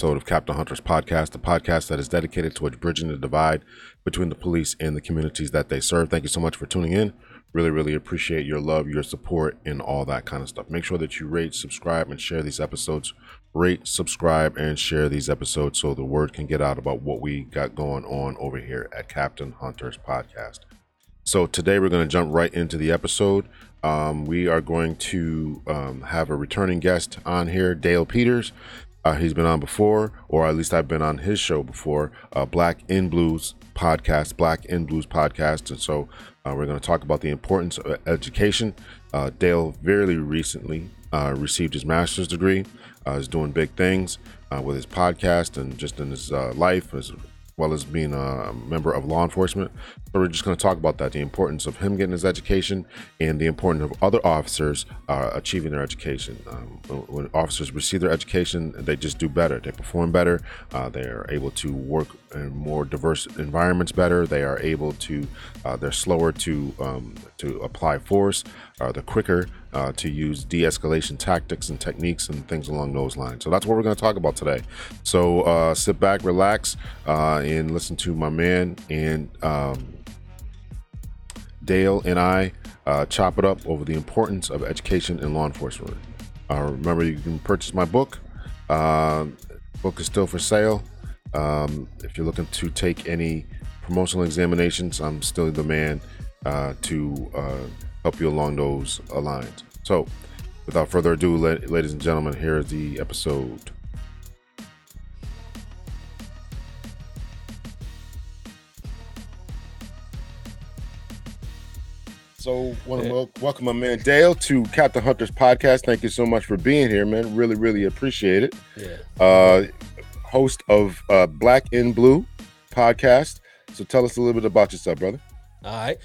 episode of Captain Hunter's podcast, the podcast that is dedicated towards bridging the divide between the police and the communities that they serve. Thank you so much for tuning in. Really, really appreciate your love, your support, and all that kind of stuff. Make sure that you rate, subscribe, and share these episodes. Rate, subscribe, and share these episodes so the word can get out about what we got going on over here at Captain Hunter's podcast. So today we're going to jump right into the episode. Um, we are going to um, have a returning guest on here, Dale Peters. Uh, he's been on before, or at least I've been on his show before, uh, Black and Blues podcast, Black and Blues podcast. And so uh, we're going to talk about the importance of education. Uh, Dale very recently uh, received his master's degree. Uh, is doing big things with his podcast and just in his life as well as being a member of law enforcement. So we're just going to talk about that, the importance of him getting his education and the importance of other officers uh, achieving their education. Um, when officers receive their education, they just do better. They perform better. Uh, they are able to work in more diverse environments better. They are able to, uh, they're slower to um, to apply force. Uh, they're quicker uh, to use de-escalation tactics and techniques and things along those lines. So that's what we're going to talk about today. So uh, sit back, relax, and listen to my man and. Um, Dale and I uh, chop it up over the importance of education in law enforcement. Uh, remember, you can purchase my book. Uh, book is still for sale. Um, if you're looking to take any promotional examinations, I'm still the man uh, to uh, help you along those lines. So, without further ado, ladies and gentlemen, here is the episode. So, want to welcome my man Dale to Captain Hunter's podcast. Thank you so much for being here, man. Really, really appreciate it. Yeah. Uh, host of uh, Black and Blue podcast. So, tell us a little bit about yourself, brother. All right.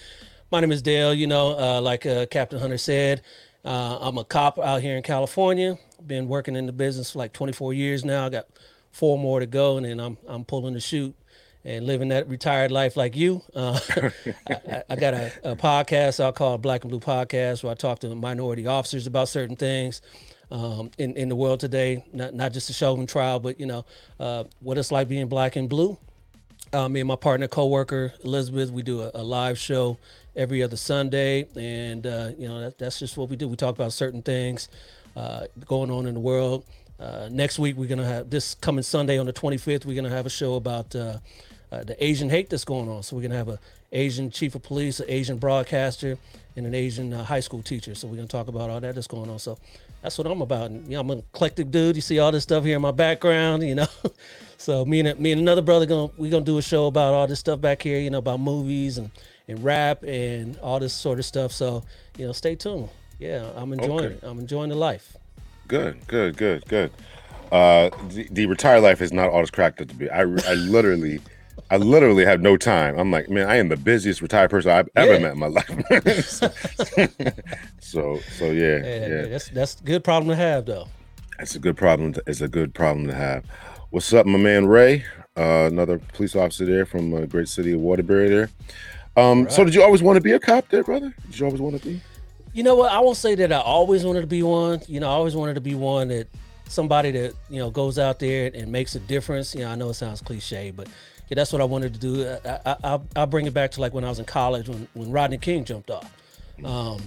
My name is Dale. You know, uh, like uh, Captain Hunter said, uh, I'm a cop out here in California. Been working in the business for like 24 years now. I got four more to go, and then I'm I'm pulling the chute and living that retired life like you. Uh, I, I, got a, a, podcast I call Black and Blue Podcast where I talk to minority officers about certain things um, in in the world today. Not not just the Chauvin trial, but you know uh, what it's like being black and blue. Uh, me and my partner, co-worker Elizabeth, we do a, a live show every other Sunday, and uh, you know that, that's just what we do. We talk about certain things uh, going on in the world. Uh, next week we're gonna have this coming Sunday on the 25th. We're gonna have a show about uh, the Asian hate that's going on. So we're gonna have a Asian chief of police, an Asian broadcaster, and an Asian uh, high school teacher. So we're gonna talk about all that that's going on. So that's what I'm about. And, you know, I'm an eclectic dude. You see all this stuff here in my background, you know. so me and me and another brother gonna we gonna do a show about all this stuff back here, you know, about movies and and rap and all this sort of stuff. So you know, stay tuned. Yeah, I'm enjoying okay. it. I'm enjoying the life. Good, good, good, good. Uh, the, the retired life is not all it's cracked up to be. I, I literally I literally have no time. I'm like, man, I am the busiest retired person I've ever yeah. met in my life. so, so yeah, yeah, yeah, That's that's a good problem to have, though. That's a good problem. To, it's a good problem to have. What's up, my man Ray? Uh, another police officer there from a great city of Waterbury. There. Um, right. So, did you always want to be a cop, there, brother? Did you always want to be? You know what? I won't say that I always wanted to be one. You know, I always wanted to be one that somebody that you know goes out there and makes a difference. You know, I know it sounds cliche, but yeah, that's what I wanted to do. I, I, I'll bring it back to like when I was in college when, when Rodney King jumped off. Um,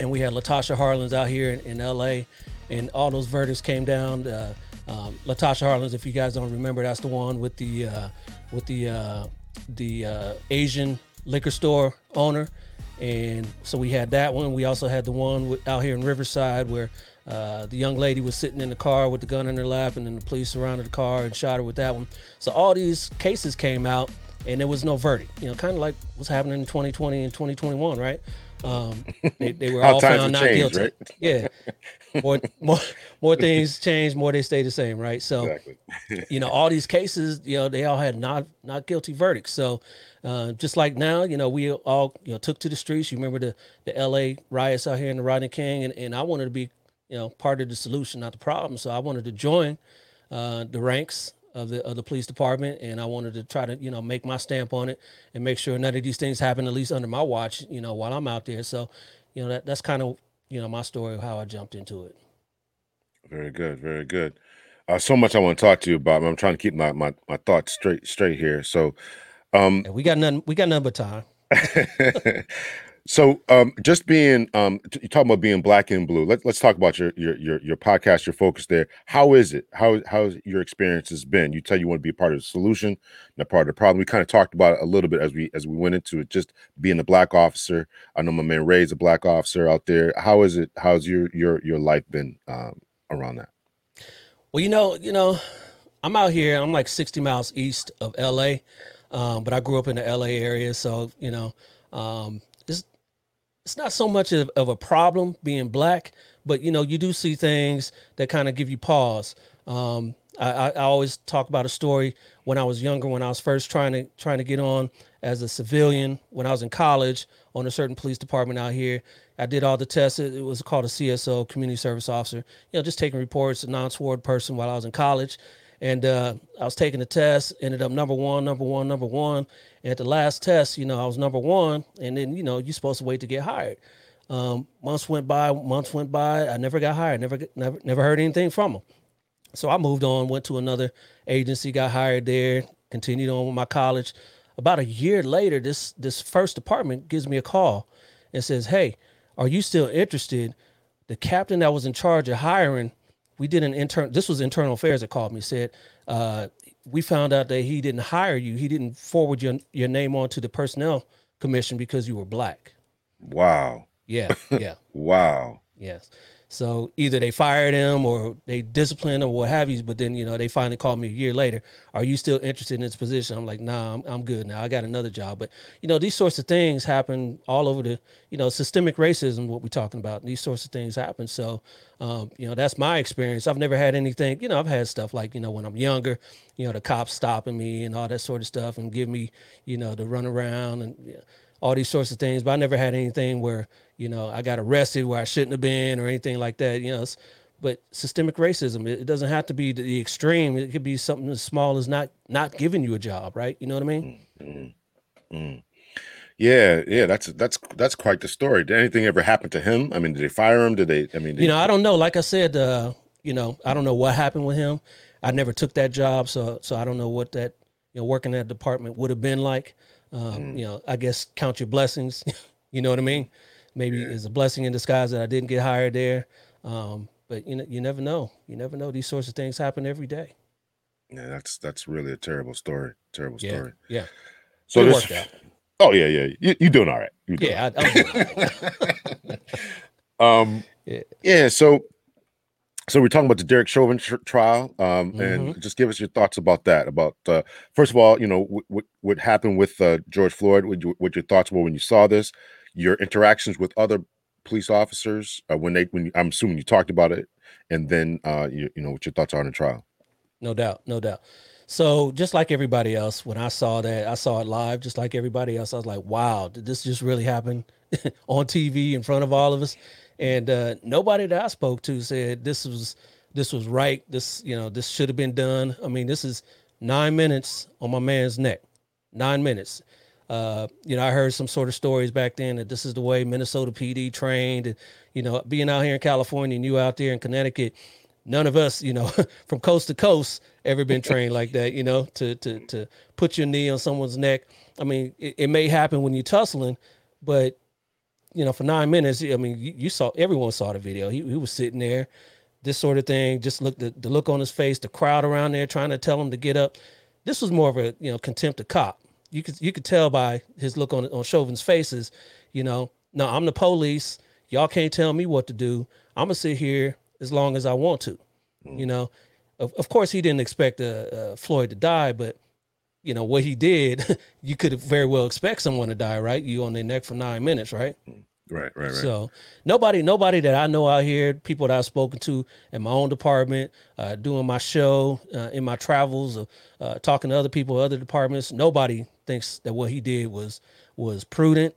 and we had Latasha Harlins out here in, in LA, and all those verdicts came down. Uh, um, Latasha Harlins, if you guys don't remember, that's the one with the uh, with the uh, the uh, Asian liquor store owner, and so we had that one. We also had the one out here in Riverside where uh, the young lady was sitting in the car with the gun in her lap, and then the police surrounded the car and shot her with that one. So all these cases came out, and there was no verdict. You know, kind of like what's happening in 2020 and 2021, right? Um, they, they, were all found not change, guilty. Right? Yeah, more more more things change, more they stay the same, right? So, exactly. you know, all these cases, you know, they all had not not guilty verdicts. So, uh, just like now, you know, we all you know took to the streets. You remember the the L.A. riots out here in the Rodney King, and, and I wanted to be you know, part of the solution, not the problem. So I wanted to join uh, the ranks of the of the police department, and I wanted to try to you know make my stamp on it and make sure none of these things happen at least under my watch. You know, while I'm out there. So, you know, that that's kind of you know my story of how I jumped into it. Very good, very good. Uh, so much I want to talk to you about. I'm trying to keep my my, my thoughts straight straight here. So, um, we got none. We got none but time. so um, just being um, you talking about being black and blue. Let's let's talk about your your your your podcast, your focus there. How is it? How how's your experience has been? You tell you want to be a part of the solution, not part of the problem. We kind of talked about it a little bit as we as we went into it. Just being a black officer. I know my man Ray's a black officer out there. How is it? How's your your your life been um, around that? Well, you know, you know, I'm out here. I'm like 60 miles east of LA, um, but I grew up in the LA area, so you know, um, it's not so much of, of a problem being black, but you know, you do see things that kind of give you pause. Um, I, I, I always talk about a story when I was younger, when I was first trying to trying to get on as a civilian, when I was in college on a certain police department out here. I did all the tests. It, it was called a CSO, community service officer. You know, just taking reports, a non-sworn person while I was in college. And uh, I was taking the test, ended up number one, number one, number one. And at the last test, you know, I was number one. And then, you know, you're supposed to wait to get hired. Um, months went by, months went by. I never got hired. Never, never, never heard anything from them. So I moved on, went to another agency, got hired there, continued on with my college. About a year later, this this first department gives me a call and says, "Hey, are you still interested?" The captain that was in charge of hiring, we did an intern. This was internal affairs that called me. Said, uh, "We found out that he didn't hire you. He didn't forward your your name on to the personnel commission because you were black." Wow. Yeah, yeah. Wow. Yes. So either they fired him or they disciplined him or what have you. But then, you know, they finally called me a year later. Are you still interested in this position? I'm like, nah, I'm, I'm good now. I got another job. But, you know, these sorts of things happen all over the, you know, systemic racism, what we're talking about. These sorts of things happen. So, um, you know, that's my experience. I've never had anything, you know, I've had stuff like, you know, when I'm younger, you know, the cops stopping me and all that sort of stuff and give me, you know, to run around and, you know, all these sorts of things. But I never had anything where, you know, I got arrested where I shouldn't have been or anything like that. You know, but systemic racism, it, it doesn't have to be the, extreme. It could be something as small as not not giving you a job, right? You know what I mean? Mm-hmm. Mm. Yeah, yeah, that's that's that's quite the story. Did anything ever happen to him? I mean, did they fire him? Did they? I mean, You know, I don't know. Like I said, uh, you know, I don't know what happened with him. I never took that job, so so I don't know what that you know working that department would have been like. Um, You know, I guess count your blessings. you know what I mean? Maybe it's a blessing in disguise that I didn't get hired there. Um, but you know, you never know. You never know. These sorts of things happen every day. yeah, that's that's really a terrible story. Terrible Yeah, story. yeah. So It this, out. oh yeah, yeah, you you doing all right? You doing Yeah, I, Um, Yeah. yeah. So, so we're talking about the Derek Chauvin tr- trial, um, Mm-hmm. and just give us your thoughts about that. About uh, first of all, you know, what what, what happened with uh, George Floyd? What, you, what your thoughts were when you saw this? Your interactions with other police officers uh, when they when I'm assuming you talked about it, and then uh, you, you know what your thoughts are on the trial. No doubt, no doubt. So just like everybody else, when I saw that, I saw it live, just like everybody else. I was like, "Wow, did this just really happen on TV in front of all of us?" And uh, nobody that I spoke to said this was this was right. This you know this should have been done. I mean, this is nine minutes on my man's neck, nine minutes. Uh, you know, I heard some sort of stories back then that this is the way Minnesota PD trained, and you know, being out here in California and you out there in Connecticut, none of us, you know, from coast to coast, ever been trained like that. You know, to to to put your knee on someone's neck. I mean, it, it may happen when you're tussling, but you know, for nine minutes, I mean, you, you saw everyone saw the video. He, he was sitting there, this sort of thing. Just look the, the look on his face, the crowd around there trying to tell him to get up. This was more of a you know contempt of cop. You could you could tell by his look on on Chauvin's faces. You know, no, I'm the police. Y'all can't tell me what to do. I'm gonna sit here as long as I want to. You know, of, of course he didn't expect uh, uh, Floyd to die, but you know what he did, you could very well expect someone to die, right? You on their neck for nine minutes, right? Right, right, right. So nobody, nobody that I know out here, people that I've spoken to in my own department, uh, doing my show, uh, in my travels, uh, uh, talking to other people, other departments, nobody thinks that what he did was was prudent,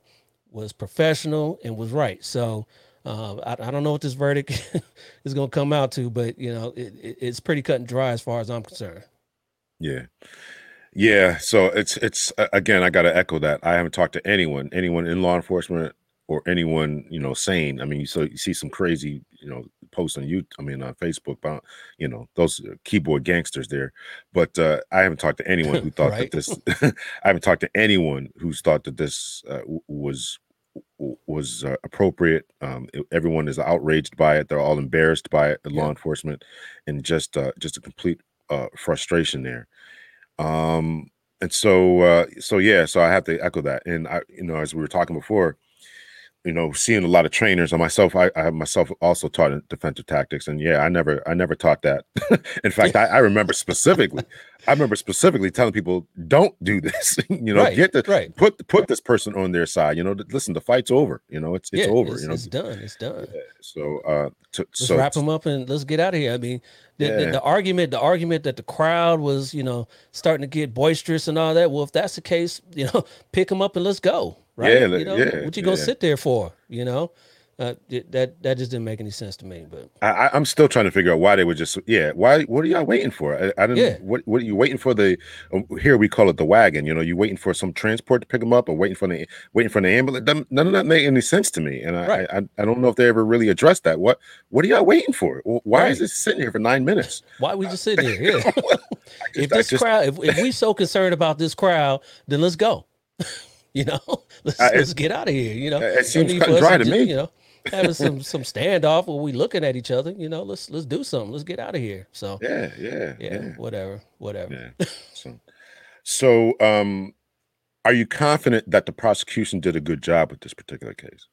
was professional, and was right. So uh, I, I don't know what this verdict is going to come out to, but you know, it, it, it's pretty cut and dry as far as I'm concerned. Yeah. Yeah, so it's it's again I got to echo that. I haven't talked to anyone, anyone in law enforcement or anyone, you know, sane. I mean, so you see some crazy, you know, posts on you. I mean, on Facebook about you know those keyboard gangsters there. But uh, I haven't talked to anyone who thought that this. I haven't talked to anyone who's thought that this uh, was was uh, appropriate. Um, it, everyone is outraged by it. They're all embarrassed by it. The yeah. law enforcement, and just uh, just a complete uh, frustration there. Um, and so uh, so yeah, so I have to echo that. And I, you know, as we were talking before, you know, seeing a lot of trainers on myself, I, I have myself also taught defensive tactics, and yeah, I never, I never taught that. in fact, I, I, remember specifically, I remember specifically telling people, "Don't do this." you know, right, get the right. put put this person on their side. You know, listen, the fight's over. You know, it's it's yeah, over. It's, you know, it's done. It's done. Yeah, so, uh, to, let's so, wrap them up and let's get out of here. I mean, the, yeah. the, the, argument, the argument that the crowd was, you know, starting to get boisterous and all that. Well, if that's the case, you know, pick them up and let's go right? Yeah, you know, yeah, what you gonna yeah. sit there for? You know, uh, that that just didn't make any sense to me. But I, am still trying to figure out why they were just yeah. Why? What are y'all waiting for? I, I didn't. Yeah. What? What are you waiting for? The um, here we call it the wagon. You know, you waiting for some transport to pick them up, or waiting for the waiting for the ambulance. None of that made any sense to me, and I right. I, I, don't know if they ever really addressed that. What What are y'all waiting for? Why right. is this sitting here for nine minutes? Why are we just sitting here? Yeah. just, if this just, crowd, if, if we so concerned about this crowd, then let's go. You know, let's, Uh, let's get out of here. You know, it seems cut and dry to me. You know, having some some standoff where we looking at each other. You know, let's let's do something. Let's get out of here. So Yeah, yeah, yeah, yeah. whatever, whatever. Yeah. So, so um, are you confident that the prosecution did a good job with this particular case?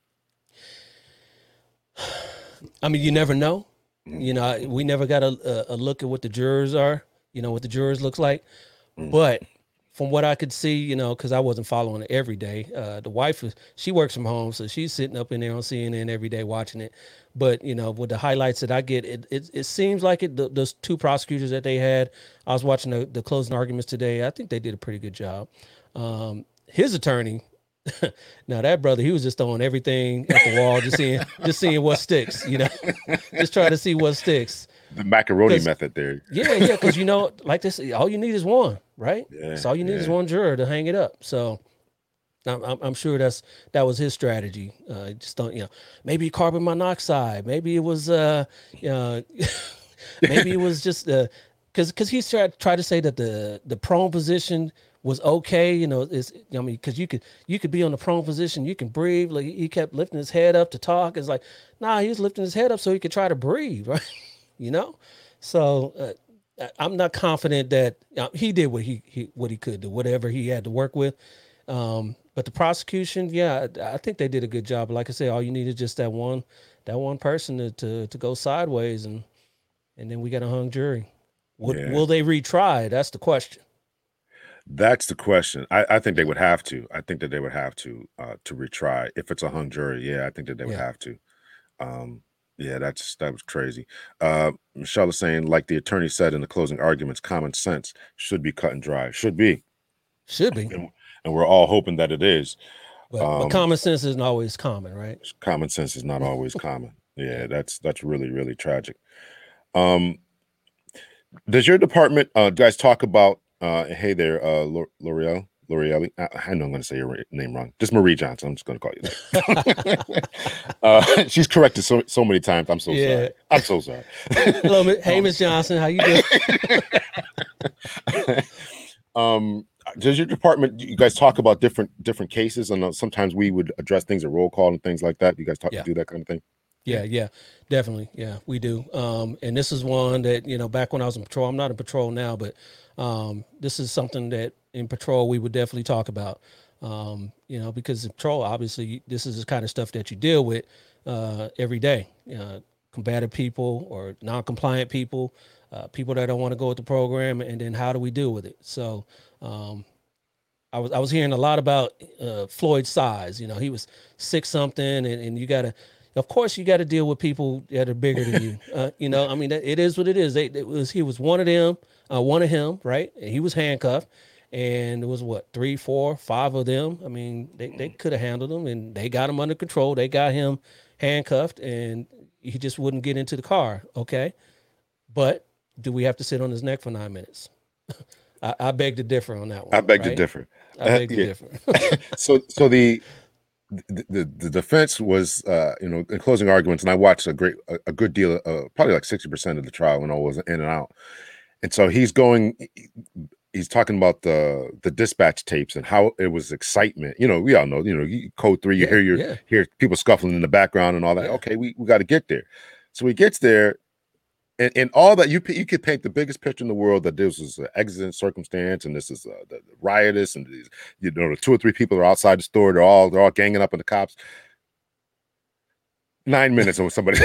I mean, you never know. Mm. You know, we never got a, a look at what the jurors are. You know what the jurors looks like, Mm. but from what I could see, you know, because I wasn't following it every day. Uh, the wife is she works from home, so she's sitting up in there on CNN every day watching it. But you know, with the highlights that I get, it it, it seems like it. The, those two prosecutors that they had, I was watching the, the closing arguments today. I think they did a pretty good job. Um, his attorney, now that brother, he was just throwing everything at the wall, just seeing just seeing what sticks. You know, just trying to see what sticks. The macaroni method there. Yeah, yeah, because you know, like this, all you need is one, right? Yeah, So all you need is one juror to hang it up. So I'm, I'm, I'm sure that's that was his strategy. Uh, just don't, you know, maybe carbon monoxide, maybe it was, uh, uh maybe it was just uh, because because he tried tried to say that the the prone position was okay. You know, it's I mean, because you could you could be on the prone position, you can breathe. Like he kept lifting his head up to talk. It's like, nah, he was lifting his head up so he could try to breathe, right? You know, so. Uh, I'm not confident that uh, he did what he, he what he could do, whatever he had to work with. Um, but the prosecution, yeah, I I think they did a good job. Like I said, all you need is just that one that one person to to, to go sideways, and and then we got a hung jury. Will, Yeah. will they retry? That's the question. That's the question. I, I think they would have to. I think that they would have to uh, to retry if it's a hung jury. Yeah, I think that they would Yeah. have to. Um, yeah, that's that was crazy. Uh, Michelle is saying, like the attorney said in the closing arguments, common sense should be cut and dry. Should be, Should be, and, and we're all hoping that it is. but, but Um, common sense isn't always common, right? Common sense is not always common. Yeah, that's that's really really tragic. Um, does your department uh, guys talk about? Uh, hey there, uh, Lor- L'Oreal. L'Oreal. I, I know I'm going to say your name wrong. Just Marie Johnson. I'm just going to call you that. uh, she's corrected so so many times. I'm so Yeah. sorry. I'm so sorry. Hello, hey, Miss Johnson, how you doing? um, does your department? You guys talk about different different cases, and sometimes we would address things at roll call and things like that. You guys talk Yeah. do that kind of thing. Yeah, yeah, definitely. Yeah, we do. Um, and this is one that you know, back when I was in patrol, I'm not in patrol now, but um, this is something that in patrol we would definitely talk about. Um, you know, because patrol, obviously, this is the kind of stuff that you deal with uh, every day. Uh, combative people or non-compliant people, uh, people that don't want to go with the program, and then how do we deal with it? So. Um, I was I was hearing a lot about uh, Floyd's size. You know, he was six something, and, and you gotta, of course, you got to deal with people that are bigger than you. Uh, you know, I mean, it is what it is. They, it was he was one of them, uh, one of him, right? And he was handcuffed, and it was what three, four, five of them. I mean, they they could have handled him, and they got him under control. They got him handcuffed, and he just wouldn't get into the car. Okay, but do we have to sit on his neck for nine minutes? I, I beg to differ on that one. I beg to differ. I beg to Yeah. differ. so so the the, the, defense was, uh, you know, in closing arguments, and I watched a great, a, a good deal, uh, probably like sixty percent of the trial when I was in and out, and so he's going, he's talking about the the dispatch tapes and how it was excitement. You know, we all know, you know, code three, you Yeah, hear your yeah. hear people scuffling in the background and all that. Yeah. Okay, we, we got to get there. So he gets there, and, and all that you you could paint the biggest picture in the world that this was an exigent circumstance and this is uh, the, the riotous and these you know the two or three people are outside the store they're all they're all ganging up on the cops. Nine minutes on somebody.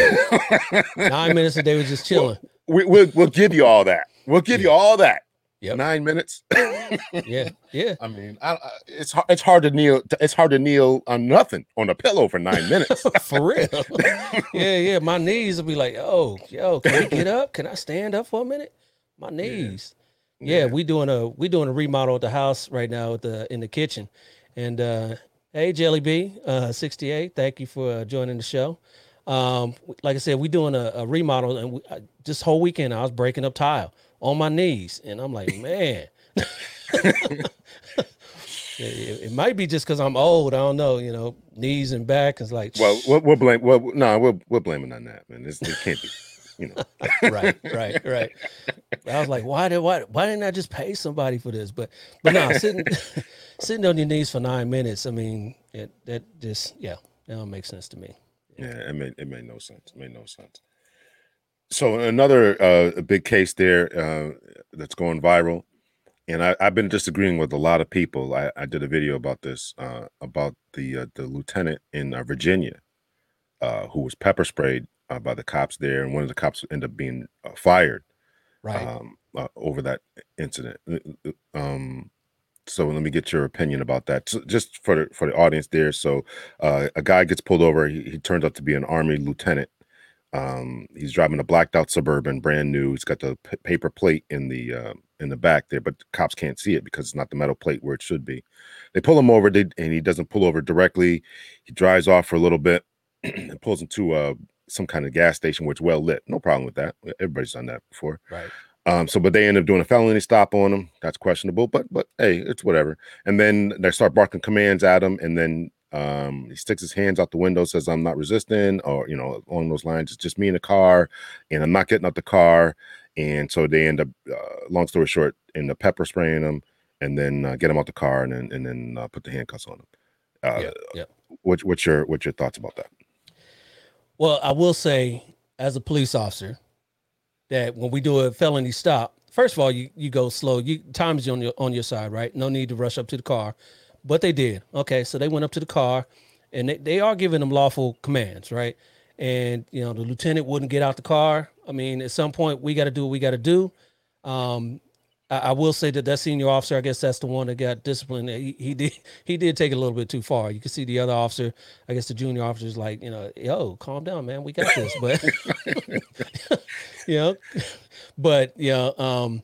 Nine minutes and they were just chilling. we, we'll we'll give you all that. We'll give you all that. Yep. Nine minutes. Yeah, yeah. I mean, I, I, it's hard. It's hard to kneel. It's hard to kneel on nothing on a pillow for nine minutes. For real. yeah, yeah. My knees will be like, oh, yo, can I get up? Can I stand up for a minute? My knees. Yeah, we doing a we doing a remodel at the house right now at the in the kitchen. And uh hey Jelly B, uh 68, thank you for uh, joining the show. Um like I said, we doing a, a remodel and we, I, this whole weekend I was breaking up tile on my knees and I'm like, man. it, it- might be just because I'm old. I don't know. You know, knees and back is like Well, we'll, we'll blame. Well, no, we're we're blaming on that, man. It's, it can't be. You know. right, right, right. I was like, why did why why didn't I just pay somebody for this? But but no, sitting sitting on your knees for nine minutes. I mean, it that just yeah, that don't make sense to me. Yeah, it made it made no sense. It made no sense. So another uh, big case there uh, that's going viral, and I, I've been disagreeing with a lot of people. I, I did a video about this uh, about the uh, the lieutenant in uh, Virginia uh, who was pepper sprayed uh, by the cops there, and one of the cops ended up being uh, fired Right. um, uh, over that incident. Um, so let me get your opinion about that, So just for the for the audience there. So uh, a guy gets pulled over. He, he turns out to be an army lieutenant. Um, he's driving a blacked out suburban, brand new. He's got the p- paper plate in the uh, in the back there, but the cops can't see it because it's not the metal plate where it should be. They pull him over, they, and he doesn't pull over directly. He drives off for a little bit and pulls into uh, some kind of gas station where it's well lit. No problem with that. Everybody's done that before. right. Um, so but they end up doing a felony stop on him. That's questionable, but but hey, it's whatever. And then they start barking commands at him, and then um he sticks his hands out the window, says, I'm not resisting, or you know, along those lines, it's just me in the car, and I'm not getting out the car. And so they end up, uh, long story short, end up pepper spraying him and then uh, get him out the car and then and then uh, put the handcuffs on him. Uh, yeah. Yeah. what, what's your what's your thoughts about that? Well, I will say, as a police officer, that when we do a felony stop, first of all, you, you go slow. You time's on your on your side, right? No need to rush up to the car. But they did. Okay, so they went up to the car and they, they are giving them lawful commands, right? And you know, the lieutenant wouldn't get out the car. I mean, at some point we gotta do what we gotta do. Um I, I will say that that senior officer, I guess that's the one that got disciplined. He, he did he did take it a little bit too far. You can see the other officer, I guess the junior officer is like, you know, yo, calm down, man. We got this. But you know, but yeah, you know, um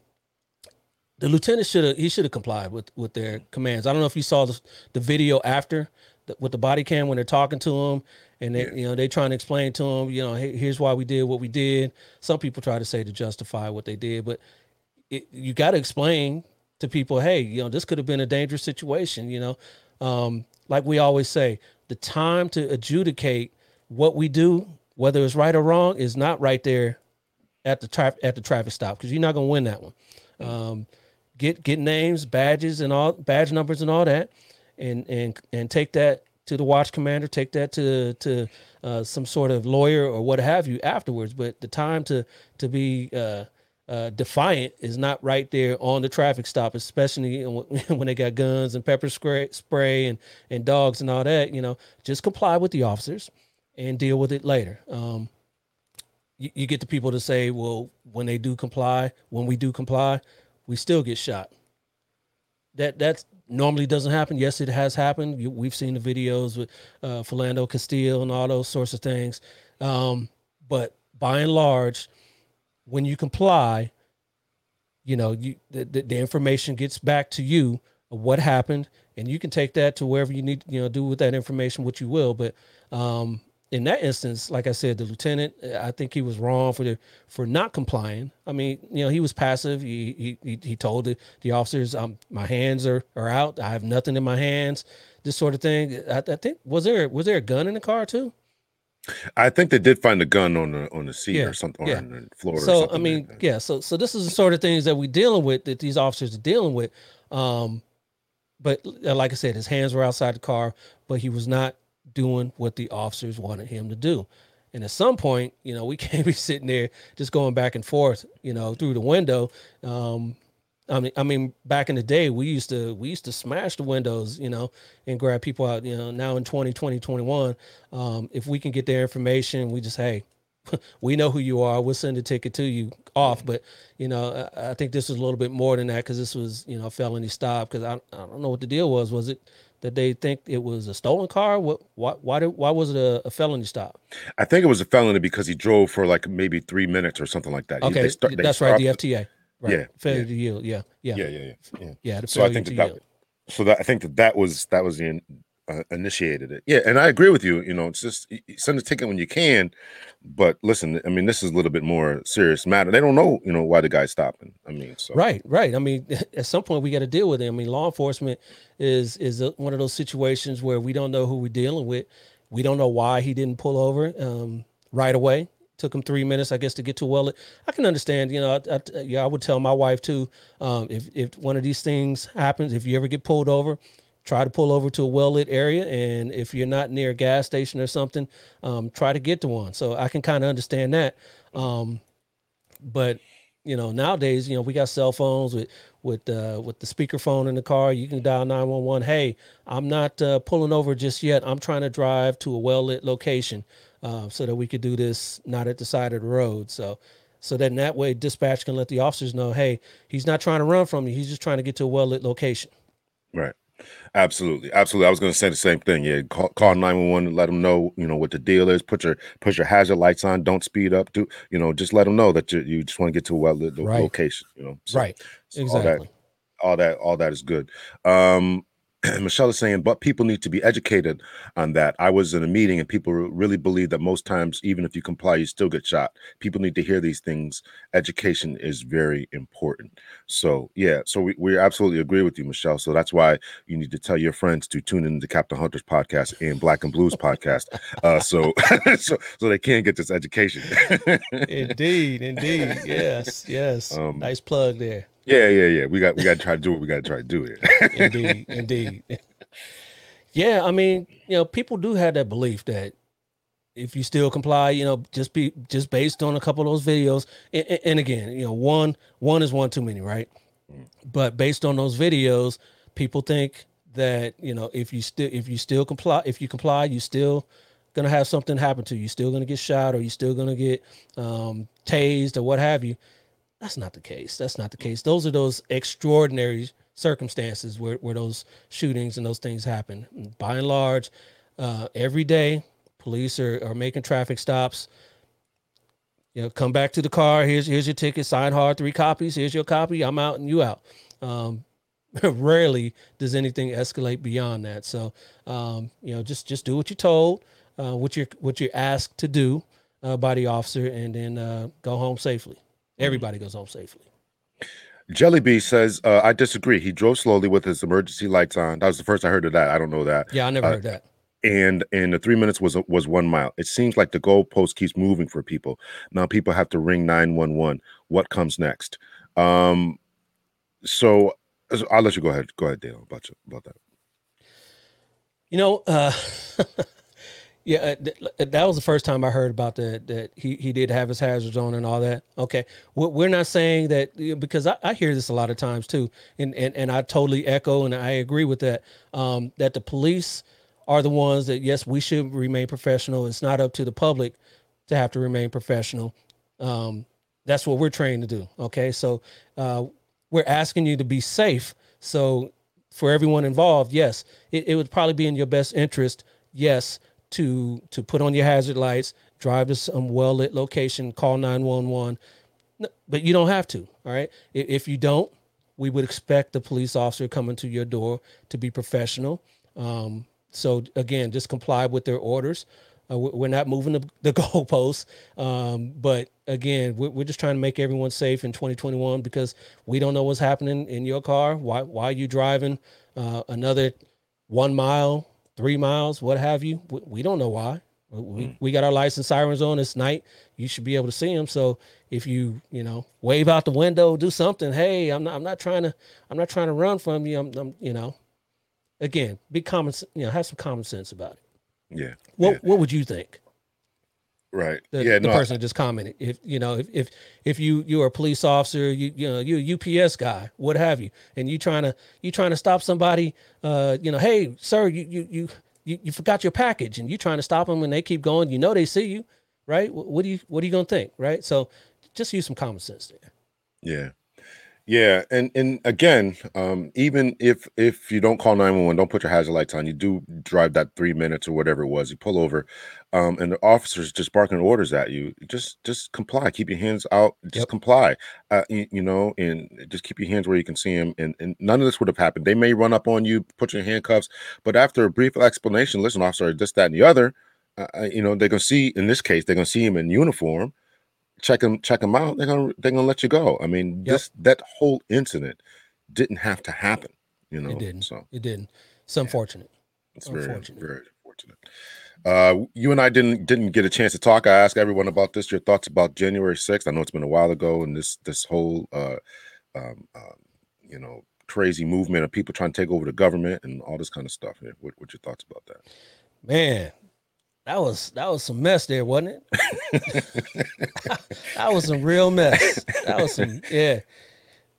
the lieutenant should have he should have complied with with their commands. I don't know if you saw the, the video after the, with the body cam when they're talking to him and they Yeah. you know they trying to explain to him you know hey, here's why we did what we did. Some people try to say to justify what they did, but it, you got to explain to people, hey, you know this could have been a dangerous situation. You know, um, like we always say, the time to adjudicate what we do, whether it's right or wrong, is not right there at the tra- at the traffic stop because you're not gonna win that one. Um, get get names, badges, and all badge numbers and all that, and and and take that to the watch commander, take that to to uh, some sort of lawyer or what have you afterwards. But the time to to be uh, uh, defiant is not right there on the traffic stop, especially when they got guns and pepper spray, spray and and dogs and all that. You know, just comply with the officers and deal with it later. Um, you, you get the people to say, well, when they do comply, when we do comply, we still get shot. That that normally doesn't happen. Yes, it has happened. You, we've seen the videos with uh, Philando Castile and all those sorts of things. Um, but by and large, when you comply, you know, you the, the, the information gets back to you of what happened, and you can take that to wherever you need, you know, do with that information what you will. But um, in that instance, like I said, the lieutenant, I think he was wrong for the for not complying. I mean, you know, he was passive. He he he, told the, the officers, um, my hands are are out. I have nothing in my hands. this sort of thing. I, I think was there was there a gun in the car too? I think they did find a gun on the on the seat Yeah, or something, yeah. on the floor. or so I mean, like yeah. So so this is the sort of things that we're dealing with that these officers are dealing with. Um, but like I said, his hands were outside the car, but he was not doing what the officers wanted him to do. And at some point, you know, we can't be sitting there just going back and forth, you know, through the window. Um, I mean, I mean, back in the day, we used to we used to smash the windows, you know, and grab people out. You know, now in 2020, 21, um, if we can get their information, we just hey, we know who you are. We'll send a ticket to you off. But you know, I, I think this was a little bit more than that because this was you know felony stop. Because I, I don't know what the deal was. Was it that they think it was a stolen car? What why why did why was it a, a felony stop? I think it was a felony because he drove for like maybe three minutes or something like that. Okay, they start- they that's right. The FTA. Right. Yeah, failure yeah. to yield. Yeah, yeah, yeah. Yeah, yeah, yeah. yeah. So I think that, that so that I think that that was that was the uh, initiated it. Yeah, and I agree with you. You know, it's just send a ticket when you can, but listen, I mean, this is a little bit more serious matter. They don't know, you know, why the guy's stopping. I mean, so Right, right. I mean, at some point we got to deal with it. I mean, law enforcement is is a, one of those situations where we don't know who we're dealing with. We don't know why he didn't pull over um, right away. Took him three minutes, I guess, to get to Wellet. I can understand. You know, I, I, yeah, I would tell my wife too. Um, if if one of these things happens, if you ever get pulled over, try to pull over to a well lit area, and if you're not near a gas station or something, um, try to get to one. So I can kind of understand that. Um, but you know nowadays you know we got cell phones with with uh with the speakerphone in the car you can dial 911 hey i'm not uh, pulling over just yet i'm trying to drive to a well-lit location uh, so that we could do this not at the side of the road so so then that way dispatch can let the officers know hey he's not trying to run from you he's just trying to get to a well-lit location right. Absolutely, absolutely. I was going to say the same thing. Yeah, call call nine one one. Let them know, you know, what the deal is. Put your put your hazard lights on. Don't speed up. Do you know? Just let them know that you you just want to get to a well lit Right. location. You know, So- right so all that- exactly all that all that is good um michelle is saying but people need to be educated on that. I was in a meeting and people really believe that most times even if you comply you still get shot. People need to hear these things. Education is very important. So yeah so we, we absolutely agree with you michelle. So that's why you need to tell your friends to tune in to captain hunter's podcast and black and blues podcast uh so so so they can get this education. Indeed indeed. Yes yes. Um, nice plug there yeah yeah yeah we got we got to try to do it. we got to try to do it. indeed, indeed. Yeah, I mean, you know, people do have that belief that if you still comply, you know, just be just based on a couple of those videos. And, and- again, you know, one one is one too many, right? But based on those videos, people think that you know if you still if you still comply if you comply, you still gonna have something happen to you. You're still gonna get shot or you're still gonna get um, tased or what have you. That's not the case. That's not the case. Those are those extraordinary circumstances where, where those shootings and those things happen. By and large, uh, every day, police are, are making traffic stops. You know, come back to the car. Here's here's your ticket. Sign hard. Three copies. Here's your copy. I'm out and you out. Um, rarely does anything escalate beyond that. So, um, you know, just just do what you're told, uh, what you're what you're asked to do uh, by the officer, and then uh, go home safely. Everybody goes home safely. Jellybee says, uh, I disagree. He drove slowly with his emergency lights on. That was the first I heard of that. I don't know that. Yeah, I never Uh, heard that. And and the three minutes was was one mile. It seems like the goalpost keeps moving for people. Now people have to ring 911. What comes next? Um so so I'll let you go ahead. Go ahead, Dale, about you, about that. You know, uh, yeah, uh, uh, that was the first time I heard about that. That he he did have his hazards on and all that. Okay, We- we're not saying that because I, I hear this a lot of times too, and and and I totally echo and I agree with that. Um, that the police are the ones that yes, we should remain professional. It's not up to the public to have to remain professional. Um, that's what we're trained to do. Okay, so uh, we're asking you to be safe. So for everyone involved, yes, it, it would probably be in your best interest, yes, to to put on your hazard lights, drive to some well lit location, call nine one one. But you don't have to. All right. If you don't, we would expect the police officer coming to your door to be professional. Um, so again, just comply with their orders. Uh, we- we're not moving the, the goalposts, um, but again, we're, we're just trying to make everyone safe in 2021 because we don't know what's happening in your car. Why why are you driving uh, another one mile, three miles, what have you. We, we don't know why. We, Mm. we got our license sirens on this night. You should be able to see them. So if you you know wave out the window, do something. Hey, I'm not I'm not trying to I'm not trying to run from you. I'm, I'm you know, again, be common. You know, have some common sense about it. Yeah. What yeah. what would you think? Right. The, yeah. the No. Person that just commented. If you know, if if if you you're a police officer, you you know you're a UPS guy, what have you, and you trying to you trying to stop somebody, uh, you know, hey sir, you you you you, you forgot your package, and you trying to stop them, and they keep going. You know they see you, right? What, what do you what are you gonna think, right? So just use some common sense there. Yeah. Yeah, and and again, um, even if if you don't call 911, don't put your hazard lights on. You do drive that three minutes or whatever it was. You pull over, um, and the officers just barking orders at you. Just just comply. Keep your hands out. Just Yep. comply. Uh, you, you know, and just keep your hands where you can see them. And and none of this would have happened. They may run up on you, put you in handcuffs, but after a brief explanation, listen, officer, this, that, and the other. Uh, uh, you know, they're gonna see. In this case, they're gonna see him in uniform check them check them out they're gonna they're gonna let you go i mean Yep. this that whole incident didn't have to happen you know It didn't. so It didn't. It's unfortunate. it's very Unfortunate. very unfortunate uh you and i didn't didn't get a chance to talk i asked everyone about this your thoughts about january 6th i know it's been a while ago and this this whole uh um, um you know crazy movement of people trying to take over the government and all this kind of stuff what, what's your thoughts about that Man, that was that was some mess there, wasn't it? that was some real mess. That was some yeah,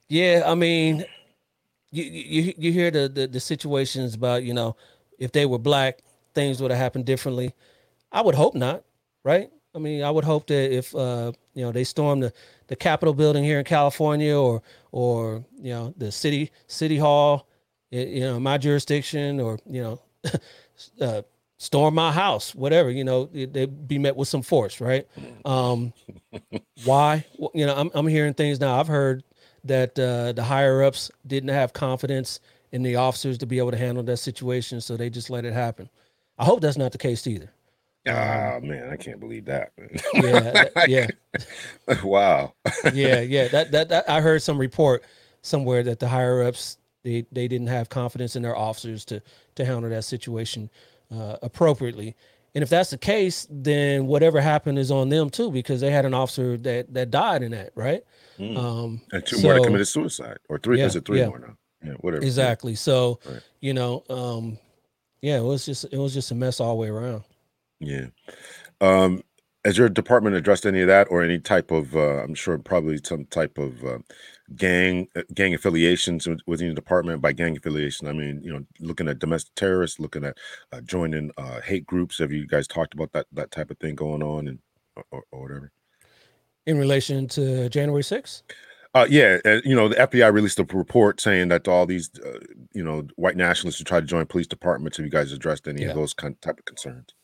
yeah. I mean, you you you hear the, the the situations about you know if they were black, things would have happened differently. I would hope not, right? I mean, I would hope that if uh, you know they stormed the the Capitol building here in California or or you know the city city hall, you know my jurisdiction or you know uh, storm my house, whatever, you know, they'd be met with some force, right? Um, why? Well, You know, I'm, I'm hearing things now. I've heard that uh, the higher ups didn't have confidence in the officers to be able to handle that situation, so they just let it happen. I hope that's not the case either. ah man i can't believe that. Yeah, that- yeah, wow yeah, yeah. That, that that I heard some report somewhere that the higher ups they they didn't have confidence in their officers to to handle that situation uh, appropriately. And if that's the case, then whatever happened is on them too, because they had an officer that that died in that, right? Mm. Um, and two more that committed suicide or three Yeah, is it three yeah. more now yeah whatever Yeah. exactly. So Right. you know, um, yeah, it was just it was just a mess all the way around. Yeah. Um, has your department addressed any of that or any type of, uh, I'm sure probably some type of uh, gang uh, gang affiliations within the department? By gang affiliation, I mean, you know, looking at domestic terrorists, looking at uh, joining uh, hate groups. Have you guys talked about that that type of thing going on and or, or whatever? In relation to January 6th, Uh, yeah, uh, you know, the FBI released a report saying that all these, uh, you know, white nationalists who try to join police departments. Have you guys addressed any Yeah. of those kind type of concerns?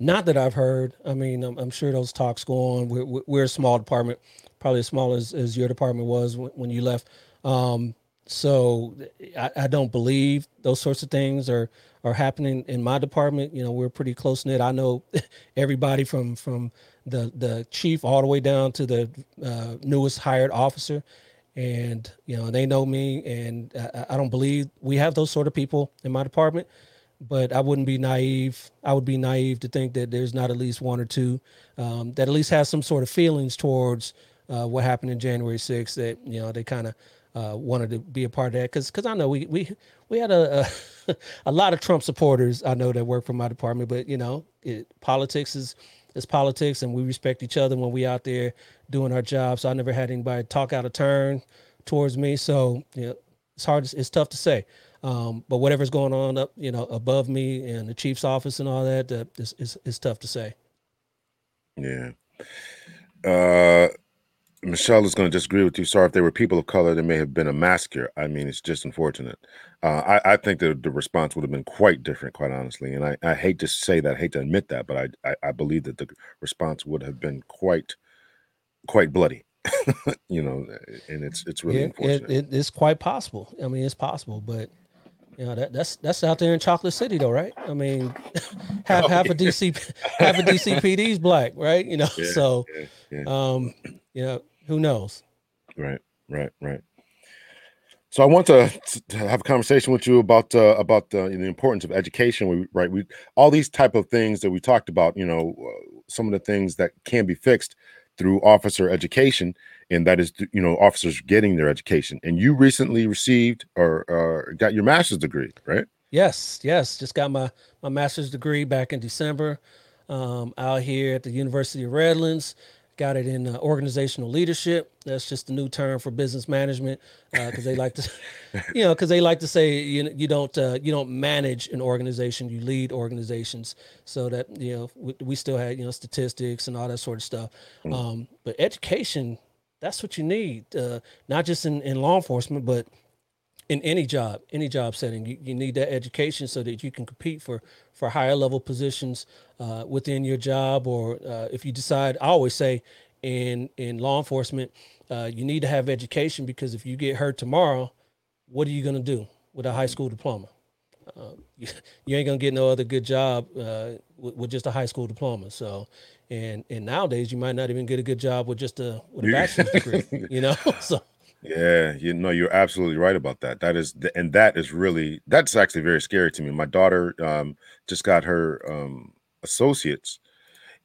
Not that I've heard. I mean, I'm, I'm sure those talks go on. We're, we're- a small department, probably as small as, as your department was when, when you left. Um, so I, I don't believe those sorts of things are are happening in my department. You know, we're pretty close knit. I know everybody from from the the chief all the way down to the uh, newest hired officer, and you know they know me. And I, I don't believe we have those sort of people in my department but I wouldn't be naive. I would be naive to think that there's not at least one or two um, that at least has some sort of feelings towards uh, what happened in January 6th. That you know they kind of uh, wanted to be a part of that because because I know we we we had a, a a lot of Trump supporters I know that work for my department, but you know it, politics is is politics, and we respect each other when we out there doing our job. So I never had anybody talk out of turn towards me. So you know it's hard. It's tough to say. Um, but whatever's going on up, you know, above me and the chief's office and all that, uh, is, is, is tough to say. Yeah. Uh, Michelle is going to disagree with you. Sorry if they were people of color, there may have been a massacre. I mean, it's just unfortunate. Uh, I, I think that the response would have been quite different, quite honestly. And I, I hate to say that, I hate to admit that, but I, I, I believe that the response would have been quite, quite bloody. you know, and it's it's really yeah, unfortunate. it, it, it's quite possible. I mean, it's possible, but know that that's that's out there in Chocolate City, though, right? I mean, half Oh, half yeah. a DC half a DCPD's black, right? You know, Yeah, so yeah, yeah. um, you know, who knows? Right, right, right. So I want to, to have a conversation with you about uh, about the, the importance of education. We right, we all these type of things that we talked about. You know, uh, some of the things that can be fixed through officer education, and that is you know officers getting their education. And you recently received or uh, got your master's degree, right? Yes, yes. Just got my my master's degree back in December um, out here at the University of Redlands. Got it in uh, organizational leadership. That's just a new term for business management because uh, they like to, you know, because they like to say you you don't uh, you don't manage an organization, you lead organizations. So that you know we, we still had you know statistics and all that sort of stuff. Mm. Um, but education, that's what you need, uh, not just in, in law enforcement, but in any job, any job setting, you, you need that education so that you can compete for for higher level positions uh, within your job. Or uh, if you decide, I always say, in in law enforcement, uh, you need to have education because if you get hurt tomorrow, what are you going to do with a high school diploma? Uh, you, you, ain't gonna get no other good job uh, with, with, just a high school diploma. So, and and nowadays you might not even get a good job with just a with a bachelor's degree. You know, so yeah, you know, you're absolutely right about that. That is, the, and that is really that's actually very scary to me. My daughter um, just got her um, associates.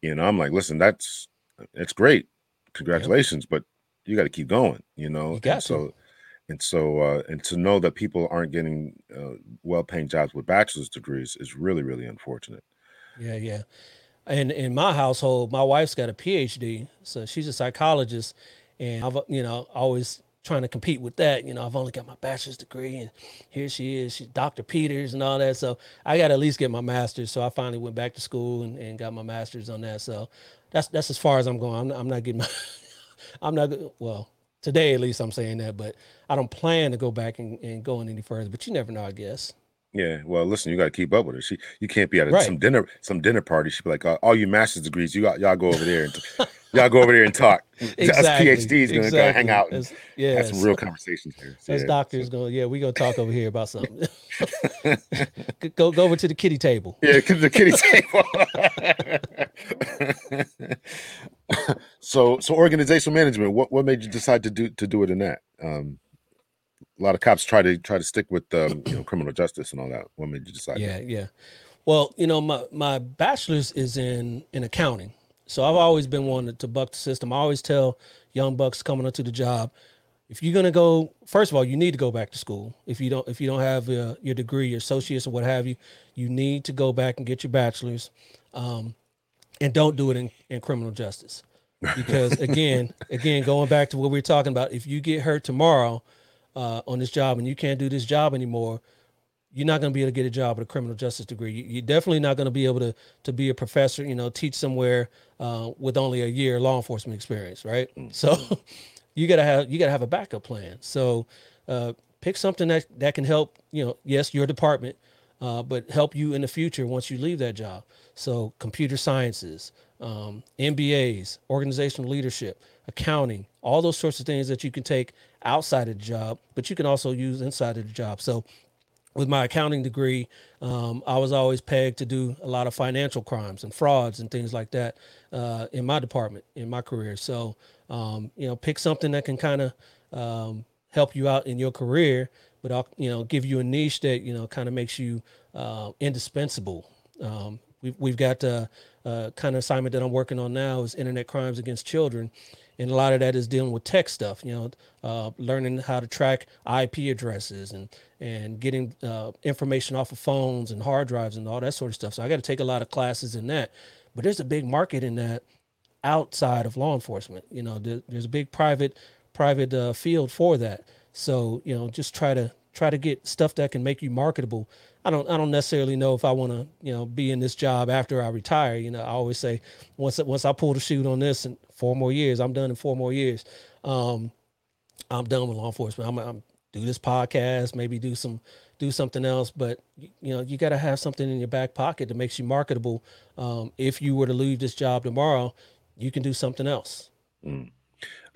You know, I'm like, listen, that's it's great, congratulations, yep. but you got to keep going. You know, you got and so and so uh, and to know that people aren't getting uh, well-paying jobs with bachelor's degrees is really really unfortunate. Yeah, yeah. And in my household, my wife's got a PhD, so she's a psychologist, and I've you know always trying to compete with that. You know, I've only got my bachelor's degree, and here she is, she's Dr. Peters and all that. So I got to at least get my master's. So I finally went back to school and, and got my master's on that. So that's that's as far as I'm going. I'm, I'm not getting my, I'm not well today at least. I'm saying that, but I don't plan to go back and, and going any further. But you never know, I guess. Yeah, well, listen, you got to keep up with her. She, you can't be at a, right. some dinner, some dinner party. She'd be like, uh, "All you master's degrees, you got, y'all go over there and y'all go over there and talk." Exactly. Us PhDs gonna, exactly. hang out and yeah, have some real conversations here. As yeah, doctors, so. go, yeah, we gonna talk over here about something. go, go over to the kitty table. Yeah, the kitty table. so, so organizational management. What, what made you decide to do to do it in that? Um, a lot of cops try to try to stick with um, you know criminal justice and all that. What made you decide? Yeah, that? yeah. Well, you know, my my bachelor's is in in accounting, so I've always been one to buck the system. I always tell young bucks coming onto the job, if you're gonna go, first of all, you need to go back to school. If you don't, if you don't have uh, your degree, your associates, or what have you, you need to go back and get your bachelor's, um, and don't do it in, in criminal justice, because again, again, going back to what we are talking about, if you get hurt tomorrow uh, on this job and you can't do this job anymore, you're not going to be able to get a job with a criminal justice degree. You're definitely not going to be able to to be a professor, you know, teach somewhere uh, with only a year law enforcement experience, right? Mm-hmm. So you gotta have you gotta have a backup plan. So uh, pick something that that can help, you know, yes, your department, uh, but help you in the future once you leave that job. So computer sciences, um, MBAs, organizational leadership, accounting, all those sorts of things that you can take outside of the job, but you can also use inside of the job. So with my accounting degree, um, I was always pegged to do a lot of financial crimes and frauds and things like that uh, in my department, in my career. So, um, you know, pick something that can kind of um, help you out in your career, but I'll, you know, give you a niche that, you know, kind of makes you uh, indispensable. Um, we've, we've got a, a kind of assignment that I'm working on now is internet crimes against children and a lot of that is dealing with tech stuff you know uh, learning how to track ip addresses and and getting uh, information off of phones and hard drives and all that sort of stuff. So i got to take a lot of classes in that. But there's a big market in that outside of law enforcement you know there, there's a big private private uh, field for that. So you know just try to try to get stuff that can make you marketable I don't I don't necessarily know if I want to you know be in this job after I retire. You know, I always say once once I pull the chute on this and four more years, I'm done in four more years. Um, I'm done with law enforcement. I'm, I'm do this podcast, maybe do some do something else, but you know you got to have something in your back pocket that makes you marketable. Um, if you were to leave this job tomorrow, you can do something else. Mm.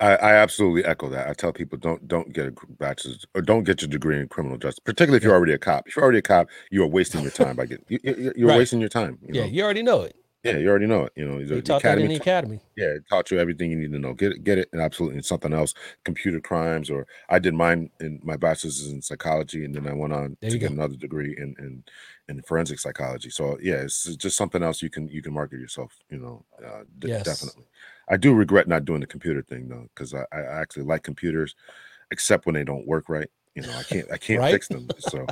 I, I, absolutely echo that. I tell people don't don't get a bachelor's or don't get your degree in criminal justice, particularly if you're already a cop. If you're already a cop, you are wasting your time by getting you, are right. wasting your time. You yeah, know? you already know it. Yeah, you already know it. You know, the taught that in academy the academy. yeah, it taught you everything you need to know. Get it, get it, and absolutely and something else. Computer crimes, or I did mine in my bachelor's is in psychology, and then I went on There to get go. another degree in in in forensic psychology. So yeah, it's just something else you can you can market yourself. You know, uh, d- Yes. definitely. I do regret not doing the computer thing though, because I, I actually like computers, except when they don't work right. You know, I can't I can't Right? fix them. So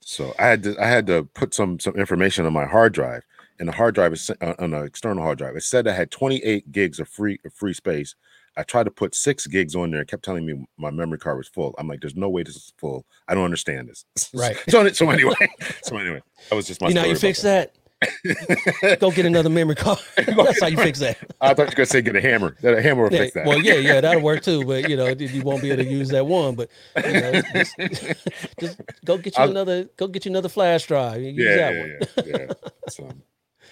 so I had to I had to put some some information on my hard drive, and the hard drive is uh, on an external hard drive. It said I had 28 gigs of free of free space. I tried to put six gigs on there. It kept telling me my memory card was full. I'm like, there's no way this is full. I don't understand this. Right. so so anyway, so anyway, that was just my. you know you fix that? that. Go get another memory card. That's how you fix that. I thought you were gonna say get a hammer. That a hammer will Yeah, fix that. well, yeah, yeah, that'll work too. But you know, you won't be able to use that one. But you know, just, just go get you I'll- another. Go get you another flash drive. Use yeah, that yeah, one. yeah, yeah. So, um,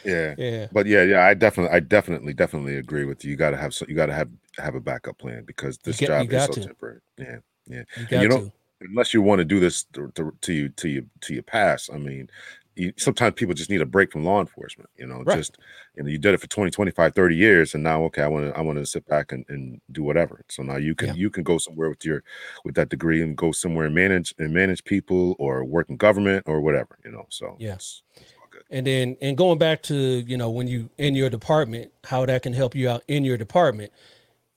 yeah. Yeah. But yeah, yeah, I definitely, I definitely, definitely agree with you. You got to have, so you got to have have a backup plan because this get- job is so to. temporary. Yeah, yeah. You you know- to. Unless you want to do this to, to, to you to you to your pass. I mean, you, sometimes people just need a break from law enforcement. You know, Right. just you know, you did it for 20, 25, 30 years, and now okay, I want to I want to sit back and, and do whatever. So now you can Yeah. you can go somewhere with your with that degree and go somewhere and manage and manage people or work in government or whatever. You know, so Yeah. all good. And then and going back to you know when you in your department, how that can help you out in your department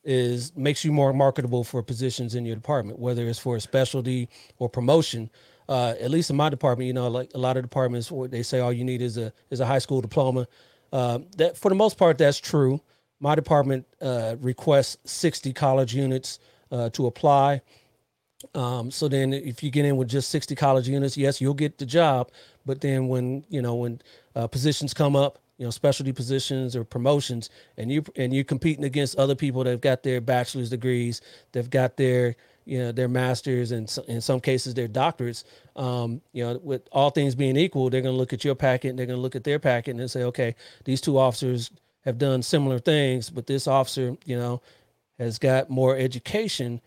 is makes you more marketable for positions in your department, whether it's for a specialty or promotion. Uh, at least in my department, you know, like a lot of departments, they say all you need is a is a high school diploma. Uh, that for the most part, that's true. My department uh, requests 60 college units uh, to apply. Um, so then if you get in with just 60 college units, yes, you'll get the job. But then when, you know, when uh, positions come up, you know, specialty positions or promotions and you, and you're competing against other people that've got their bachelor's degrees, they've got their, you know, their masters and in some cases their doctorates, um, you know, with all things being equal, they're going to look at your packet and they're going to look at their packet and say, okay, these two officers have done similar things, but this officer, you know, has got more education.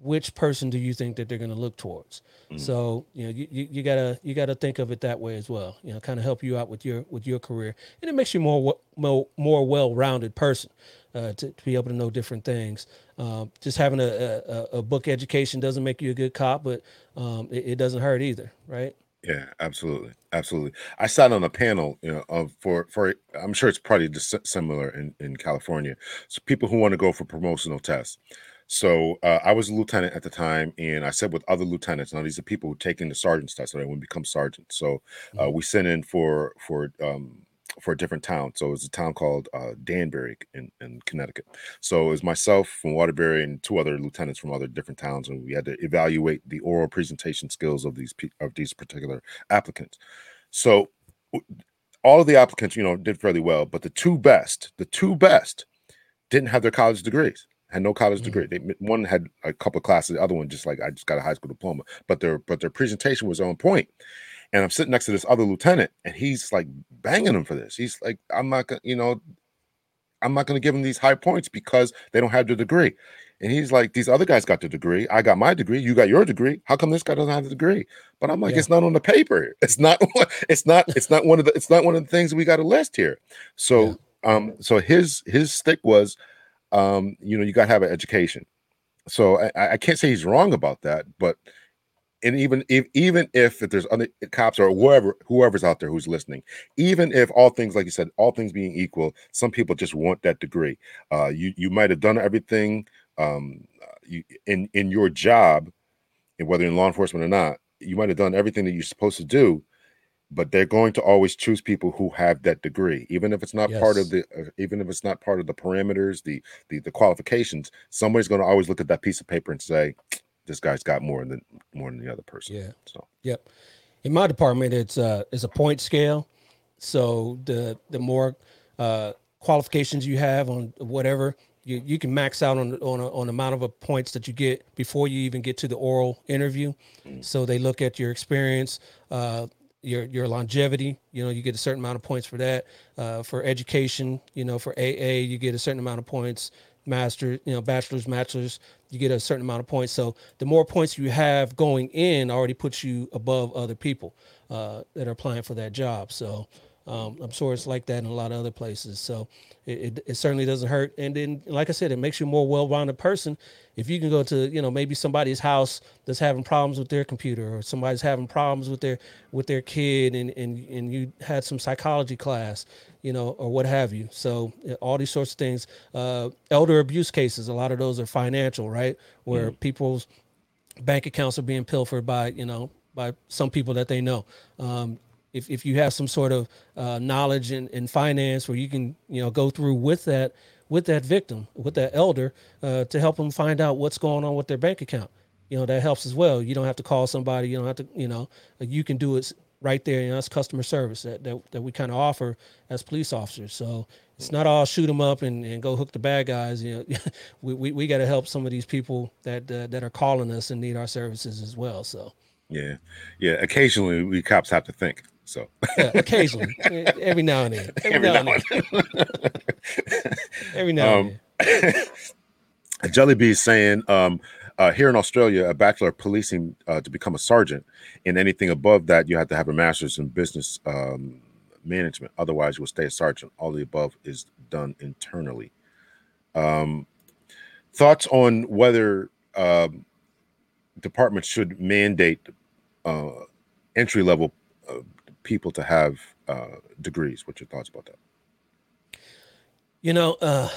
Which person do you think that they're going to look towards? So you know you, you, you gotta you gotta think of it that way as well you know kind of help you out with your with your career. And it makes you more more, more well-rounded person uh, to, to be able to know different things um, just having a, a, a- book education doesn't make you a good cop but um, it, it doesn't hurt either right Yeah, absolutely, absolutely. I sat on a panel, you know, of for for I'm sure it's probably just similar in in California. So people who want to go for promotional tests. So uh, I was a lieutenant at the time, and I said with other lieutenants. Now these are people who taking the sergeant's test, so they to become sergeants. So uh, Mhm. we sent in for for um for a different town. So it was a town called uh, Danbury in, in Connecticut. So it was myself from Waterbury and two other lieutenants from other different towns, and we had to evaluate the oral presentation skills of these of these particular applicants. So all of the applicants, you know, did fairly well, but the two best, the two best, didn't have their college degrees. Had no college Mhm. degree. They, one had a couple of classes. The other one just like I just got a high school diploma. But their but their presentation was on point. And I'm sitting next to this other lieutenant, and he's like banging him for this. He's like, I'm not gonna, you know, I'm not gonna give them these high points because they don't have the degree. And he's like, these other guys got the degree. I got my degree. You got your degree. How come this guy doesn't have the degree? But I'm like, Yeah. it's not on the paper. It's not. It's not. It's not one of the. It's not one of the things we got to list here. So, um, so his his stick was, um, you know, you got to have an education. So I, I can't say he's wrong about that, but and even if even if, if there's other cops or whoever whoever's out there who's listening, even if all things like you said, all things being equal, some people just want that degree. Uh, you you might have done everything um, uh, you in in your job, and whether in law enforcement or not, you might have done everything that you're supposed to do, but they're going to always choose people who have that degree, even if it's not part of the uh, even if it's not part of the parameters, the the the qualifications. Somebody's going to always look at that piece of paper and say, "This guy's got more than more than the other person." Yeah. So Yep. In my department, it's uh it's a point scale. So the the more uh qualifications you have on whatever, you, you can max out on on a, on the amount of points that you get before you even get to the oral interview. So they look at your experience, uh your your longevity, you know, you get a certain amount of points for that. Uh for education, you know, for AA, you get a certain amount of points master, you know, bachelor's, bachelor's, you get a certain amount of points. So the more points you have going in already puts you above other people uh, that are applying for that job. So Um, I'm sure it's like that in a lot of other places. So it, it, it certainly doesn't hurt. And then, like I said, it makes you a more well-rounded person if you can go to you know maybe somebody's house that's having problems with their computer or somebody's having problems with their with their kid and and, and you had some psychology class you know or what have you so all these sorts of things uh, elder abuse cases a lot of those are financial right where mm. people's bank accounts are being pilfered by you know by some people that they know um, if, if you have some sort of uh, knowledge in, in finance where you can you know go through with that with that victim with that elder uh, to help them find out what's going on with their bank account. You know that helps as well. You don't have to call somebody. You don't have to you know you can do it right there that's customer service that, that, that we kind of offer as police officers. So it's not all shoot them up and, and go hook the bad guys you know. We, we, we got to help some of these people that uh, that are calling us and need our services as well so. Yeah. Yeah occasionally we cops have to think so yeah, occasionally, every now and then, every, every now, now, and then, every now um, and then. Jelly Bee saying, um, uh, here in Australia, a bachelor of policing uh, to become a sergeant, and anything above that, you have to have a master's in business um, management. Otherwise, you will stay a sergeant. All the above is done internally. Um, thoughts on whether um, departments should mandate uh, entry level uh, people to have uh, degrees. What's your thoughts about that? You know, uh,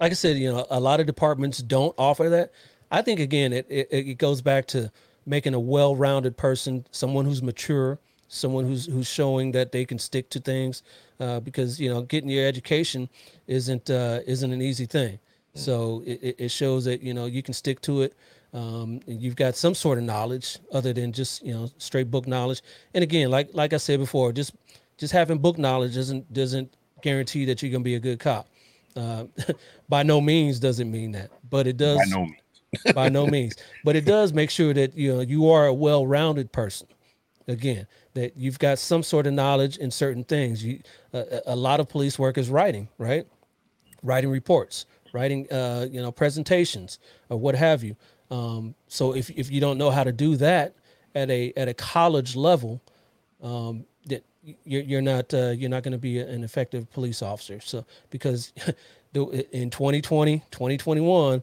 like I said, you know, a lot of departments don't offer that. I think again, it it, it goes back to making a well-rounded person, someone who's mature, someone who's who's showing that they can stick to things. Uh, because you know, getting your education isn't uh, isn't an easy thing. Mm. So it, it shows that you know you can stick to it um, you've got some sort of knowledge other than just you know straight book knowledge. And again, like like I said before, just just having book knowledge doesn't doesn't guarantee that you're gonna be a good cop. Uh, by no means does it mean that, but it does. By no means. by no means, but it does make sure that you know you are a well-rounded person. Again, that you've got some sort of knowledge in certain things. You, uh, a lot of police work is writing, right? Writing reports, writing, uh, you know, presentations or what have you. Um, so if if you don't know how to do that at a at a college level, um, that you're you're not uh, you're not going to be an effective police officer. So because in 2020, 2021,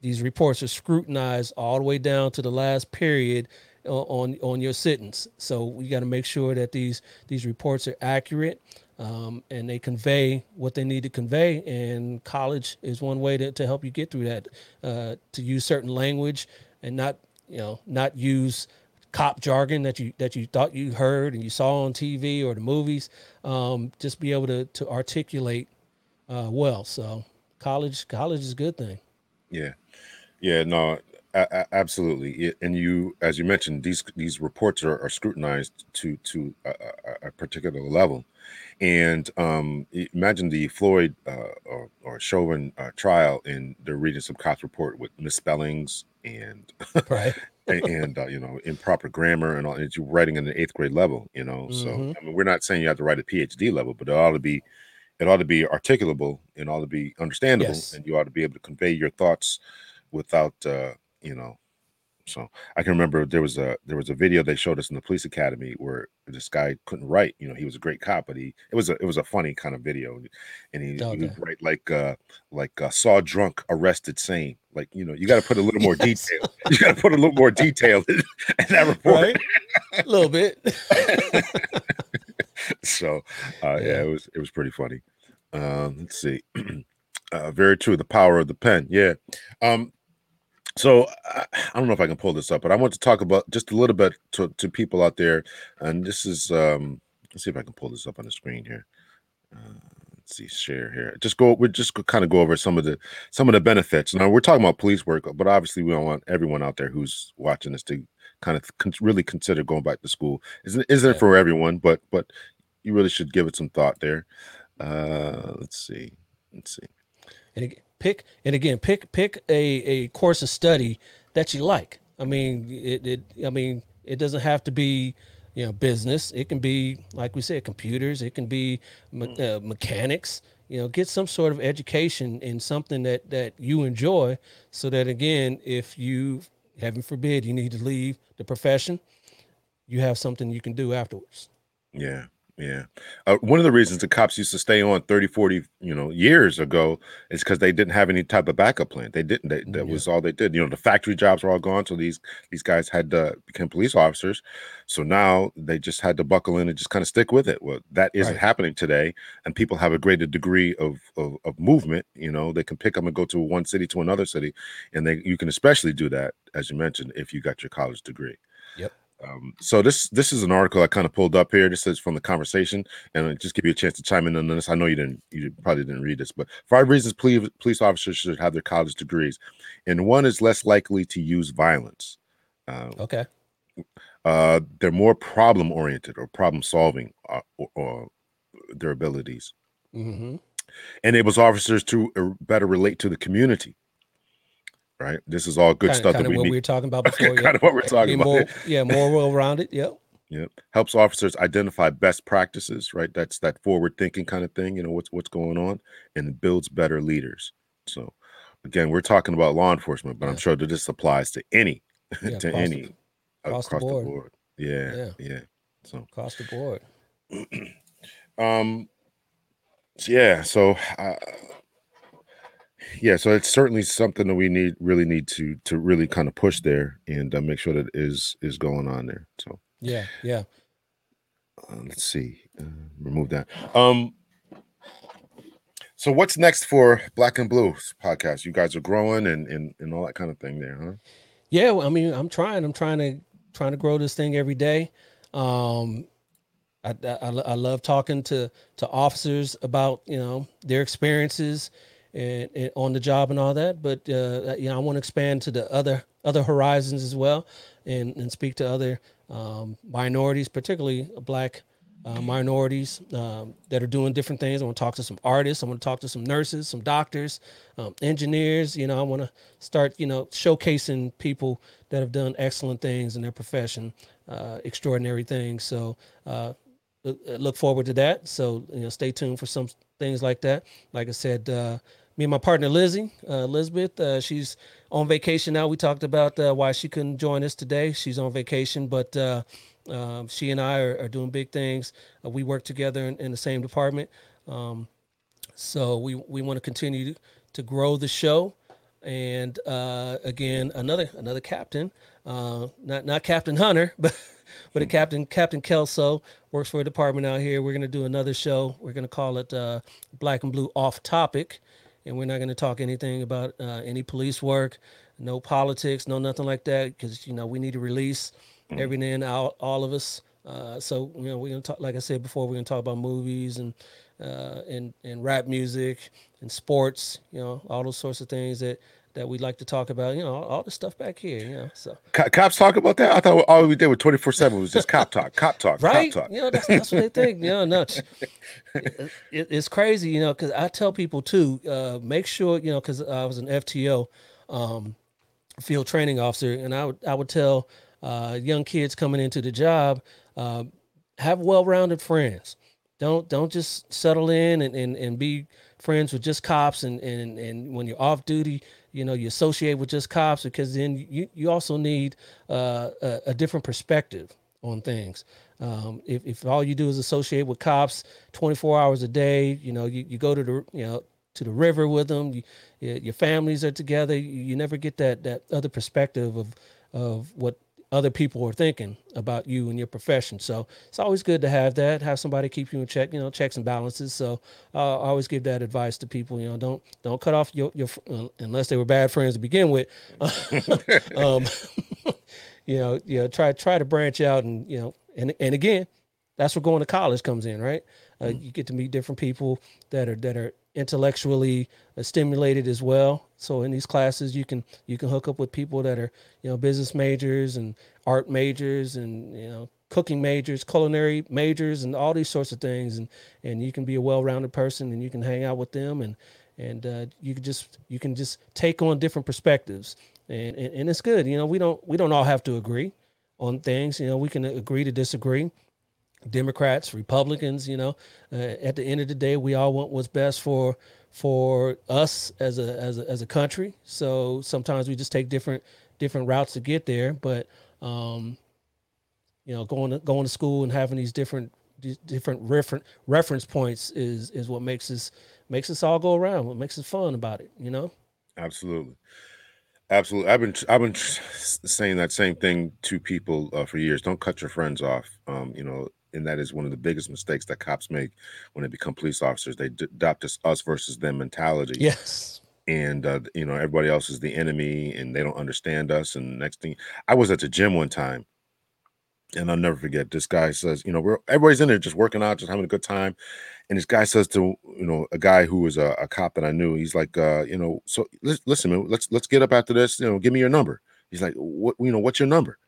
these reports are scrutinized all the way down to the last period on on your sentence. So we got to make sure that these these reports are accurate um, and they convey what they need to convey. And college is one way to, to help you get through that. Uh, to use certain language and not you know not use cop jargon that you that you thought you heard and you saw on TV or the movies. Um, just be able to to articulate uh, well. So college college is a good thing. Yeah, yeah. No, absolutely and you as you mentioned these these reports are, are scrutinized to to a, a, particular level and um, imagine the floyd uh, or, or chauvin uh, trial and they're reading some cops report with misspellings and right and uh, you know improper grammar and all and you're writing in the eighth grade level you know mm-hmm. so i mean we're not saying you have to write a phd level but it ought to be it ought to be articulable and ought to be understandable yes. and you ought to be able to convey your thoughts without uh you know so I can remember there was a there was a video they showed us in the police academy where this guy couldn't write. You know, he was a great cop, but he it was a it was a funny kind of video, and he, okay. he would write like uh like uh, saw drunk, arrested, sane. Like you know, you got to put a little more yes. detail. You got to put a little more detail in, in that report. Right? A little bit. so uh, yeah. yeah, it was it was pretty funny. Um, let's see. Uh, very true. The power of the pen. Yeah. Um, so I, I don't know if I can pull this up, but I want to talk about just a little bit to, to people out there. And this is um let's see if I can pull this up on the screen here. Uh, let's see, share here. Just go. We're just kind of go over some of the some of the benefits. Now we're talking about police work, but obviously we don't want everyone out there who's watching this to kind of con- really consider going back to school. Isn't isn't yeah. it for everyone? But but you really should give it some thought there. Uh, let's see. Let's see. And again, pick and again pick pick a, a course of study that you like. I mean, it, it I mean, it doesn't have to be you know business. It can be like we said, computers. It can be me- uh, mechanics. You know, get some sort of education in something that that you enjoy, so that again, if you heaven forbid you need to leave the profession, you have something you can do afterwards. Yeah, Yeah. Uh, one of the reasons the cops used to stay on 30, 40, you know, years ago is because they didn't have any type of backup plan. They didn't. They, that Yeah. was all they did. You know, the factory jobs were all gone. So these these guys had to become police officers. So now they just had to buckle in and just kind of stick with it. Well, that isn't Right. happening today. And people have a greater degree of, of of movement. You know, they can pick up and go to one city to another city. And they you can especially do that, as you mentioned, if you got your college degree. Yep. Um, so this this is an article I kind of pulled up here. This is from the conversation, and it just give you a chance to chime in on this. I know you didn't, you probably didn't read this, but five reasons police police officers should have their college degrees, and one is less likely to use violence. Uh, Okay. uh, they're more problem oriented or problem solving, uh, or, or their abilities hmm enables officers to uh, better relate to the community. Right. This is all good Kind, stuff kind that we what need. we were talking about before. kind yeah. of what we're talking about. more, yeah, more well-rounded. Yep. Yep. Helps officers identify best practices, right? That's that forward thinking kind of thing, you know, what's what's going on and builds better leaders. So again, we're talking about law enforcement, but I'm sure that this applies to any Yeah, to across the- any across the board. Yeah, Yeah. yeah. So Across the board. um so yeah, so uh, yeah, so it's certainly something that we need really need to to really kind of push there and uh, make sure that is is going on there. So Yeah. Yeah. uh, let's see uh, remove that um so what's next for black and blues podcast you guys are growing and and, and all that kind of thing there huh Yeah, well, I mean, I'm trying. I'm trying to trying to grow this thing every day. Um, I, I, I I love talking to to officers about you know their experiences and, and on the job and all that. But uh, you know, I want to expand to the other other horizons as well, and and speak to other um, minorities, particularly black uh, minorities um, that are doing different things. I want to talk to some artists. I want to talk to some nurses, some doctors, um, engineers. You know, I want to start, you know, showcasing people that have done excellent things in their profession, uh, extraordinary things. So uh, look- forward to that. So you know, stay tuned for some things like that. Like I said, uh, me and my partner Lizzie, uh, Elizabeth, uh, she's on vacation now. We talked about uh, why she couldn't join us today. She's on vacation, but uh, um, she and I are, are doing big things. Uh, we work together in, in the same department. Um, so we, we want to continue to grow the show. And uh, again, another another captain, not not Captain Hunter, but but a captain Captain Kelso works for a department out here. We're gonna do another show. We're gonna call it uh, Black and Blue Off Topic, and we're not gonna talk anything about uh, any police work, no politics, no nothing like that, because you know we need to release every now and all, all of us. Uh, so you know we're gonna talk, like I said before, we're gonna talk about movies and uh, and and rap music and sports, you know, all those sorts of things that that we'd like to talk about. You know, all, all the stuff back here. You know, so Co- cops talk about that i thought all we did with 24 7 was just cop talk cop talk right, cop talk you know, that's that's what they think. You know, no, it's, it, it's crazy. You know, because I tell people too, uh, make sure you know, because I was an FTO, um, field training officer, and I would I would tell uh, young kids coming into the job, uh, have well-rounded friends. Don't don't just settle in and, and, and be friends with just cops and, and and when you're off duty, you know, you associate with just cops because then you, you also need uh, a, a different perspective on things. Um, if, if all you do is associate with cops 24 hours a day, you know, you, you go to the, you know, to the river with them, you, your families are together. You, you never get that, that other perspective of, of what other people are thinking about you and your profession. So it's always good to have that, have somebody keep you in check, you know, checks and balances. So uh, I always give that advice to people, you know, don't, don't cut off your, your, uh, unless they were bad friends to begin with. um, you know, you know, try, try to branch out and, you know, and, and again, that's where going to college comes in, right? Uh, You get to meet different people that are, that are intellectually uh, stimulated as well. So in these classes, you can, you can hook up with people that are, you know, business majors and art majors and, you know, cooking majors, culinary majors, and all these sorts of things. And, and you can be a well-rounded person and you can hang out with them and, and uh, you can just, you can just take on different perspectives and, and, and it's good. You know, we don't, we don't all have to agree on things. You know, we can agree to disagree. Democrats, Republicans, you know, uh, at the end of the day, we all want what's best for for us as a as a as a country. So sometimes we just take different different routes to get there. But um, you know, going to going to school and having these different different reference reference points is is what makes us makes us all go around. What makes us fun about it, you know? Absolutely. Absolutely. I've been I've been saying that same thing to people uh, for years. Don't cut your friends off. Um, you know, and that is one of the biggest mistakes that cops make when they become police officers. They adopt this us versus them mentality. Yes. And uh, you know, everybody else is the enemy, and they don't understand us. And next thing, I was at the gym one time, and I'll never forget. This guy says, you know, we're everybody's in there just working out, just having a good time, and this guy says to you know a guy who was a, a cop that I knew, he's like, uh, you know, so listen, man, let's let's get up after this. You know, give me your number. He's like, what you know, what's your number?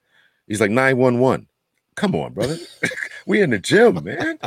He's like nine one one. Come on, brother. we in the gym, man.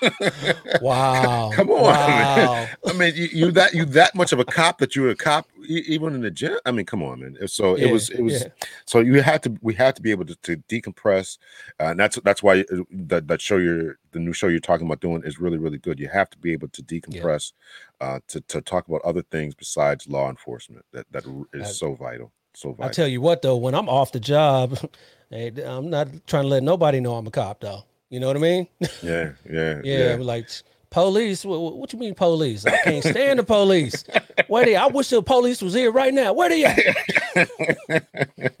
wow. Come on. Wow. Man. I mean, you, you that you that much of a cop that you're a cop even in the gym. I mean, come on, man. So yeah, it was it was yeah. so you had to we had to be able to, to decompress, uh, and that's that's why uh, that that show you're the new show you're talking about doing is really really good. You have to be able to decompress, yeah. uh, to to talk about other things besides law enforcement. That that is so vital. So vital. I tell you what, though, when I'm off the job, hey, I'm not trying to let nobody know I'm a cop, though. You know what I mean? Yeah, yeah, yeah. yeah. Like police. What, what, you mean police? I can't stand the police. Where they? I wish the police was here right now. Where they at?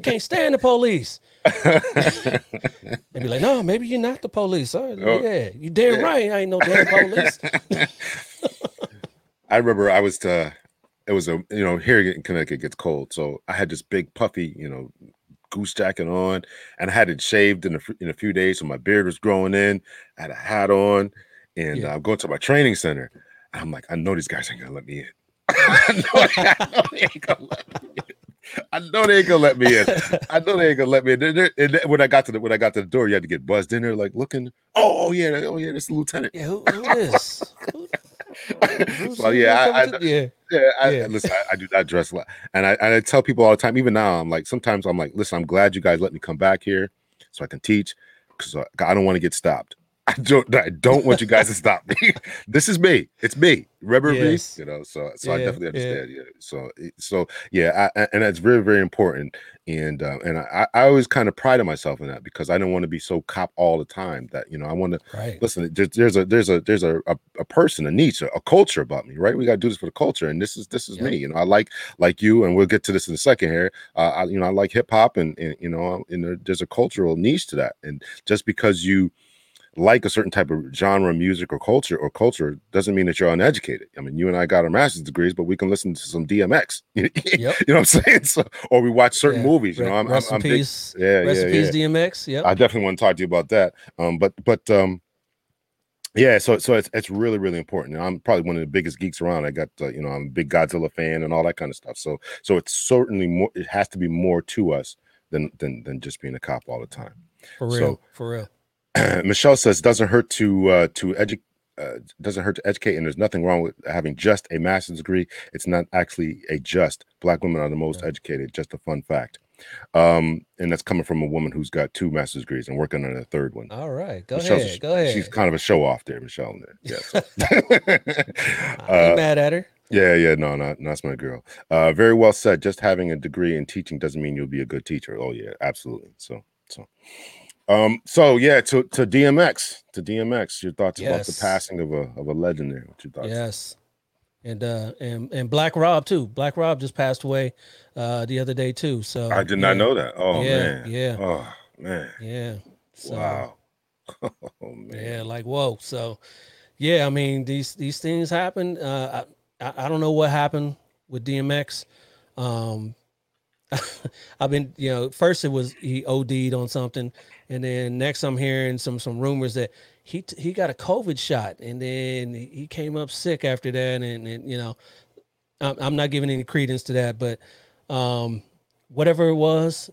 can't stand the police. they be like, no, maybe you're not the police. Oh, yeah, you damn yeah. right. I ain't no damn police. I remember I was to. Uh, it was a you know here in Connecticut gets cold, so I had this big puffy you know goose jacket on, and I had it shaved in a in a few days, so my beard was growing in. I had a hat on, and yeah. I'm going to my training center. I'm like, I know these guys ain't gonna let me in. I, know, I know they ain't gonna let me in. I know they ain't gonna let me in. I know they ain't gonna let me in. They're, and when I got to the when I got to the door, you had to get buzzed in there, like looking. Oh, oh yeah, oh yeah, this lieutenant. Yeah, who, who is? Well, yeah, I, I, yeah, yeah, I, yeah. Listen, I, I, do not dress a lot, and I and I tell people all the time. Even now, I'm like, sometimes I'm like, listen, I'm glad you guys let me come back here so I can teach because uh, I don't want to get stopped. I don't I don't want you guys to stop me. this is me. It's me. Remember yes. me? You know, so so yeah, I definitely understand. Yeah. yeah. So so yeah, I, and that's very very important. And uh, and I, I always kind of pride myself in that because I don't want to be so cop all the time. That you know, I want to right. listen. There's, there's a there's a there's a, a, a person, a niche, a, a, culture about me. Right? We got to do this for the culture, and this is this is me. You know, I like like you, and we'll get to this in a second here. Uh, I, you know, I like hip hop, and, and you know, and there's a cultural niche to that. And just because you like a certain type of genre music or culture or culture doesn't mean that you're uneducated. I mean, you and I got our master's degrees, but we can listen to some DMX. yep. you know what I'm saying? So, or we watch certain yeah. movies. You know, I'm, rest I'm, I'm. Big, yeah, rest yeah, yeah. DMX. Yeah, I definitely want to talk to you about that. Um, but but um, yeah, so so it's it's really really important. And I'm probably one of the biggest geeks around. I got uh, you know I'm a big Godzilla fan and all that kind of stuff. So so it's certainly more. It has to be more to us than than than just being a cop all the time. For real, so, for real. Michelle says doesn't hurt to uh, to educate. Uh, doesn't hurt to educate, and there's nothing wrong with having just a master's degree. It's not actually a just. Black women are the most yeah. educated. Just a fun fact. Um, and that's coming from a woman who's got two master's degrees and working on a third one. All right, go Michelle's ahead. Go ahead. She's kind of a show off there, Michelle. Yeah, so. Uh, mad at her. Yeah, yeah, no, not that's my girl. Uh, very well said. Just having a degree in teaching doesn't mean you'll be a good teacher. Oh yeah, absolutely. So, so. Um, so yeah, to to DMX, to DMX, your thoughts yes. about the passing of a of a legend there. What your thoughts? Yes. And uh and and Black Rob too. Black Rob just passed away uh the other day too. So I did not know that. Oh yeah, man. Yeah. Oh man. Yeah. So, wow. oh man. Yeah, like whoa. So yeah, I mean these these things happen. Uh I I don't know what happened with DMX. Um I've been, you know, first it was he OD'd on something, and then next, I'm hearing some some rumors that he he got a COVID shot, and then he came up sick after that. And, and you know, I'm, I'm not giving any credence to that, but um, whatever it was,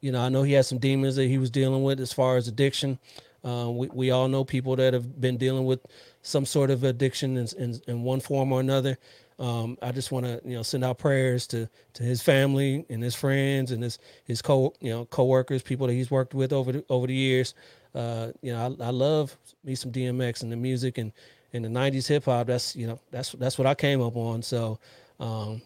you know, I know he had some demons that he was dealing with as far as addiction. Uh, we we all know people that have been dealing with some sort of addiction in, in, in one form or another. Um, I just want to you know send out prayers to to his family and his friends and his his co you know coworkers, people that he's worked with over the, over the years. Uh, you know, I, I love me some DMX and the music and and the '90s hip hop. That's you know that's that's what I came up on. So, um,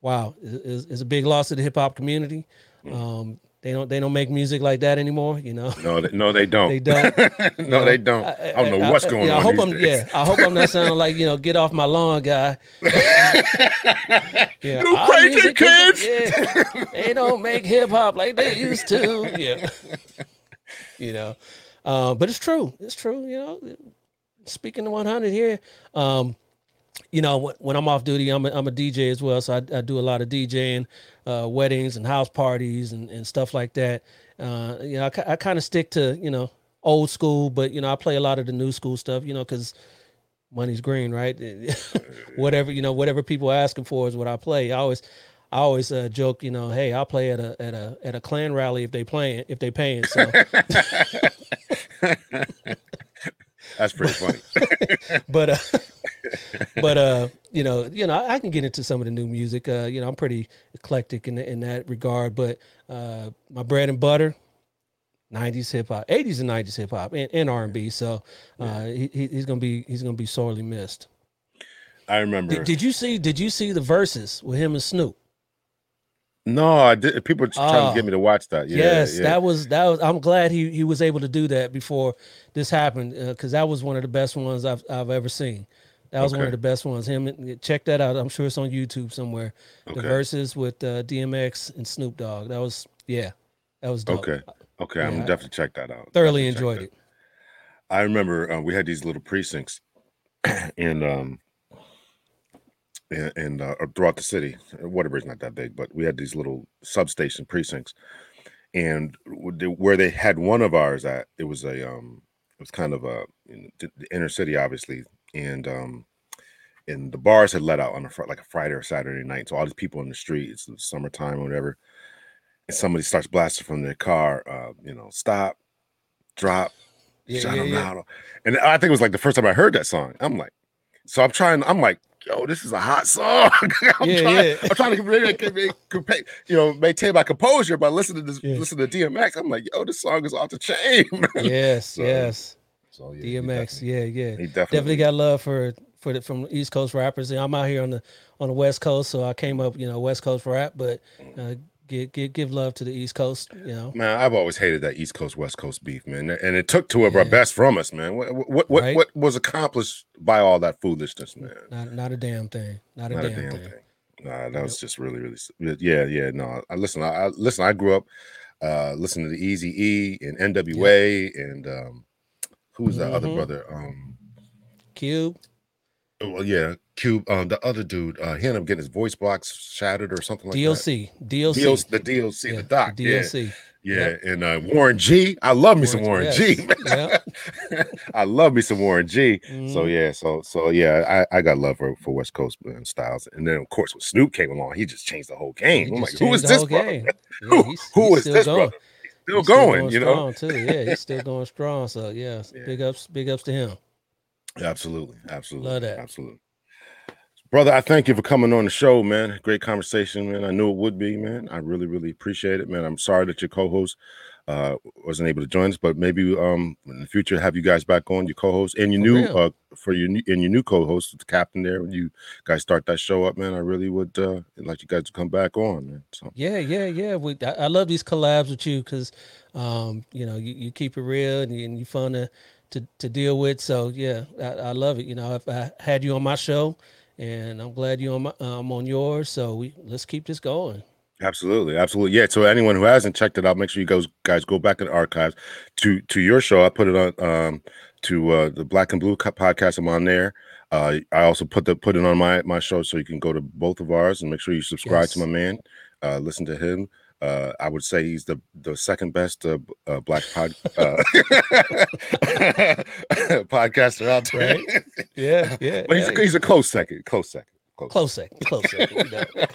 wow, it's, it's a big loss to the hip hop community. Um, they don't they don't make music like that anymore. You know. No, they, no, they don't. They don't. no, they don't. I, I, don't know what's going yeah, on. I hope I'm days. yeah. I hope I'm not sounding like you know get off my lawn guy. yeah, You crazy kids. Yeah, they don't make hip hop like they used to. Yeah, you know, uh, but it's true. It's true. You know, speaking to 100 here. Um, you know, when, when I'm off duty, I'm a, I'm a DJ as well, so I, I do a lot of DJing, uh, weddings and house parties and, and stuff like that. Uh, you know, I, I kind of stick to you know old school, but you know, I play a lot of the new school stuff. You know, because money's green, right? whatever you know, whatever people are asking for is what I play. I always, I always uh, joke, you know, hey, I'll play at a at a at a Klan rally if they playing if they paying. So, That's pretty funny. but uh, but uh, you know, you know, I, I can get into some of the new music. Uh, you know, I'm pretty eclectic in in that regard. But uh, my bread and butter, '90s hip hop, '80s and '90s hip hop, and, and R&B. So uh, he, he- he's gonna be he's gonna be sorely missed. I remember. Did, did you see Did you see the verses with him and Snoop? no, I did. People were trying Oh. to get me to watch that. Yeah, yes, yeah. that was that was. I'm glad he he was able to do that before this happened because that was one of the best ones I've I've ever seen. That was one of the best ones. Him, check that out. I'm sure it's on YouTube somewhere. The verses with uh, DMX and Snoop Dogg. That was yeah, that was dope. Okay. Okay, I'm Yeah, I definitely check that out. Thoroughly Definitely enjoyed it. I remember uh, we had these little precincts, and um, and, and uh, throughout the city, Waterbury's not that big, but we had these little substation precincts, and where they had one of ours at, it was a um, it was kind of a the inner city, obviously, and um, and the bars had let out on a fr- like a Friday or Saturday night, so all these people in the street, it's the summertime or whatever, and somebody starts blasting from their car, uh, you know, stop, drop, Yeah, Shout yeah, yeah. out. And I think it was like the first time I heard that song. I'm like, so I'm trying, I'm like, yo, this is a hot song. I'm, Yeah, trying, yeah. I'm trying to really compa- you know, maintain my composure by listening to this, Yeah. listen to DMX. I'm like, yo, this song is off the chain. Yes, So, yes. So yeah, DMX. Yeah, yeah. He definitely, Definitely got love for for the from East Coast rappers. And I'm out here on the on the West Coast, so I came up, you know, West Coast rap, but uh, give give give love to the East Coast. You know, Man, I've always hated that East Coast West Coast beef, man, and it took two of our best from us, man. What what what, Right. what was accomplished by all that foolishness, man? not not a damn thing. Not a, Not a damn, damn thing. thing. Nah, that was just really, really. Yeah, yeah. No, I listen. I, I listen. I grew up uh listening to the Easy E and N.W.A. and um, who was that other Mhm. brother? Um, Cube. well, yeah, Cube. Um, the other dude. Uh, he ended up getting his voice box shattered or something like DLC. that. DLC. D.O.C., the D.O.C., Yeah, the doc. the Yeah, DLC. yeah. And uh, Warren G. I love me some Warren Yes. G. Yeah. I love me some Warren G. So Mhm. yeah, so so yeah, I, I got love for, for West Coast man, styles, and then of course when Snoop came along, he just changed the whole game. He I'm like, who changed this brother? game. Yeah, Who- he's- who he's is this going. brother? Still He's going, you know. too. Yeah, he's still going strong. So yeah, Yeah. big ups, big ups to him. Absolutely, absolutely, Love that. absolutely. Brother, I thank you for coming on the show, man. Great conversation, man. I knew it would be, man. I really, really appreciate it, man. I'm sorry that your co-host uh wasn't able to join us, but maybe um in the future have you guys back on your co-host and your For new uh for your new and your new co-host, the captain there. When you guys start that show up, man, I really would uh like you guys to come back on, man. So Yeah, yeah, yeah. We, I, I love these collabs with you because, um, you know, you, you keep it real and, you, and you fun to, to to deal with. So yeah, I, I love it. You know, if I had you on my show, and I'm glad you on my, I'm on yours. So we let's keep this going. Absolutely, absolutely. Yeah. So anyone who hasn't checked it out, make sure you guys guys go back in the archives to to your show. I put it on um to uh the Black and Blue podcast. I'm on there. Uh I also put the put it on my my show so you can go to both of ours and make sure you subscribe to my man. Uh listen to him. Uh I would say he's the the second best uh, uh black pod uh podcaster out there. Right. Yeah, yeah. but he's a, hey, he's a close second, close second. Close. close second, close second. you know.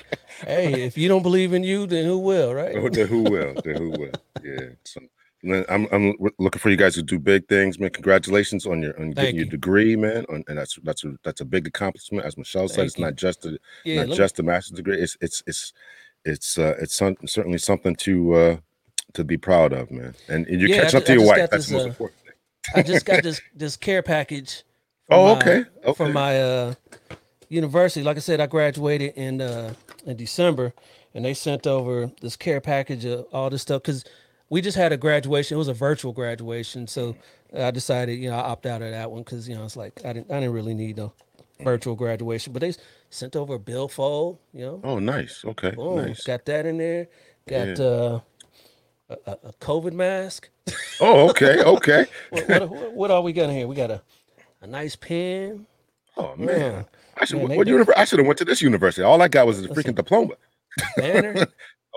hey, if you don't believe in you, then who will, right? Oh, the who will, the who will. Yeah. So man, I'm I'm looking for you guys to do big things, man. Congratulations on your on Thank getting your degree, man. On, and that's that's a that's a big accomplishment. As Michelle said, Thank it's you. not just a Yeah, not let me- just a master's degree. It's it's it's it's uh it's some, certainly something to uh to be proud of, man. And, and you Yeah, catch up to your wife. That's this, the most uh, important thing. I just got this this care package. Oh, my- okay. Okay. From my uh, university, like I said, I graduated in uh, in December, and they sent over this care package of all this stuff because we just had a graduation. It was a virtual graduation, so I decided, you know, I opt out of that one because you know it's like I didn't I didn't really need no virtual graduation. But they sent over a billfold, you know. Oh, nice. Okay, Boom, nice. got that in there. Got Yeah. uh, a, a COVID mask. Oh, okay, okay. what, what, what are we got here? We got a a nice pen. Oh Yeah. man, I should. What they- univer- I should have went to this university. All I got was a freaking diploma.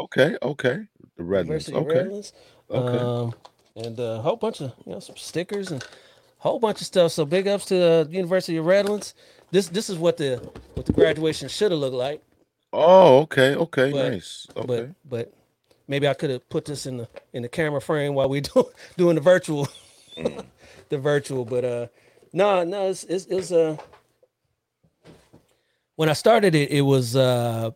Okay, okay. The Redlands. University Okay, Redlands. okay. Um, and a whole bunch of you know some stickers and a whole bunch of stuff. So big ups to uh, University of Redlands. This this is what the what the graduation should have looked like. Oh, okay, okay, But- nice. Okay. But but maybe I could have put this in the in the camera frame while we do doing the virtual, Mm. the virtual. But uh, no no it's it's, it's uh when I started it it was uh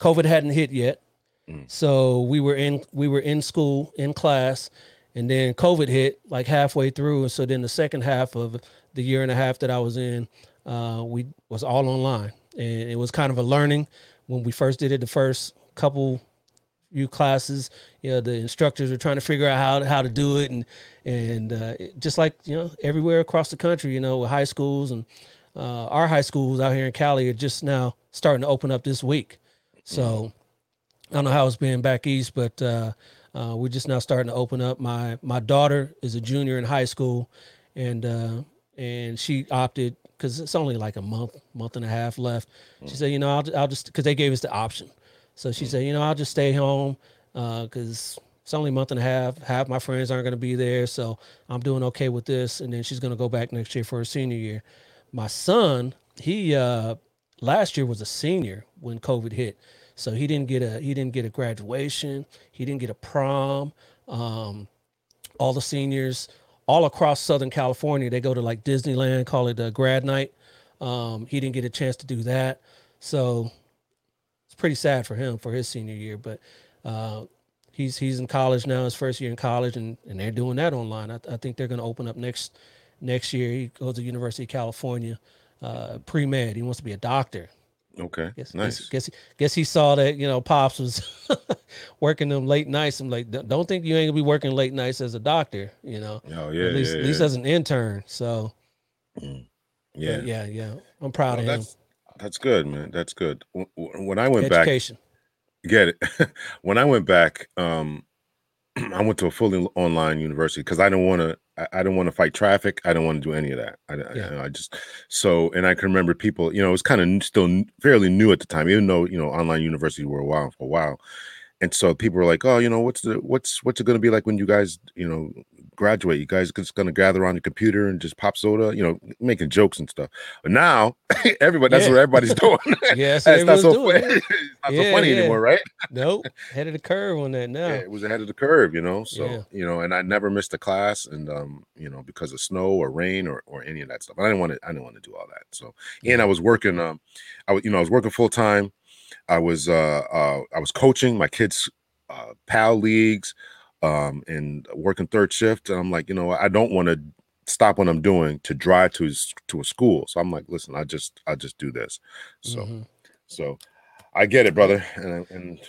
COVID hadn't hit yet, Mm. so we were in we were in school in class, and then COVID hit like halfway through, and so then the second half of the year and a half that I was in, uh, we was all online, and it was kind of a learning when we first did it. The first couple few classes, you know, the instructors were trying to figure out how how to do it, and and uh, just like you know everywhere across the country, you know, with high schools and uh, our high schools out here in Cali are just now starting to open up this week. So I don't know how it's been back east, but uh, uh, we're just now starting to open up. My my daughter is a junior in high school, and uh, and she opted because it's only like a month month and a half left. She said, you know, I'll, I'll just because they gave us the option. So she said, you know, I'll just stay home because it's only a month and a half. Half my friends aren't going to be there, so I'm doing okay with this. And then she's going to go back next year for her senior year. My son, he uh, last year was a senior when COVID hit, so he didn't get a he didn't get a graduation. He didn't get a prom. Um, all the seniors all across Southern California, they go to like Disneyland, call it a grad night. Um, he didn't get a chance to do that, so it's pretty sad for him for his senior year. But uh, he's he's in college now, his first year in college, and, and they're doing that online. I, I think they're going to open up next next year. He goes to University of California, uh, pre med. He wants to be a doctor. Okay, Guess, nice. guess, guess, guess he saw that you know pops was working them late nights. I'm like, "Don't- think you ain't gonna be working late nights as a doctor. You know, Oh yeah, at least yeah, at least yeah. as an intern. So yeah. but yeah, yeah, I'm proud Well, of him. that's that's good, man. That's good. When, I went back, Education. get it. when I went back, um, I went to a fully online university because I didn't want to. I, I didn't want to fight traffic. I don't want to do any of that. I, I- Yeah. I, just so, and I can remember people. You know, it was kind of still fairly new at the time, even though you know online universities were a while for a while. And so people were like, "Oh, you know, what's the what's what's it going to be like when you guys, you know, graduate? You guys just to gather on your computer and just pop soda, you know, making jokes and stuff." But now, everybody that's Yeah. what everybody's doing. Yeah, that's It's what not so funny. doing. not Yeah, so funny yeah. anymore, right? Nope, head of the curve on that now. Yeah, it was ahead of the curve, you know. So you know, and I never missed a class, and um, you know, because of snow or rain or or any of that stuff. I didn't want to. I didn't want to do all that. So, and I was working. Um, I was, you know, I was working full time. I was, uh, uh, I was coaching my kids' uh, PAL leagues, um, and working third shift. And I'm like, you know, I don't want to stop what I'm doing to drive to to a school. So I'm like, listen, I just, I just do this. So, Mhm. so. I get it, brother, and and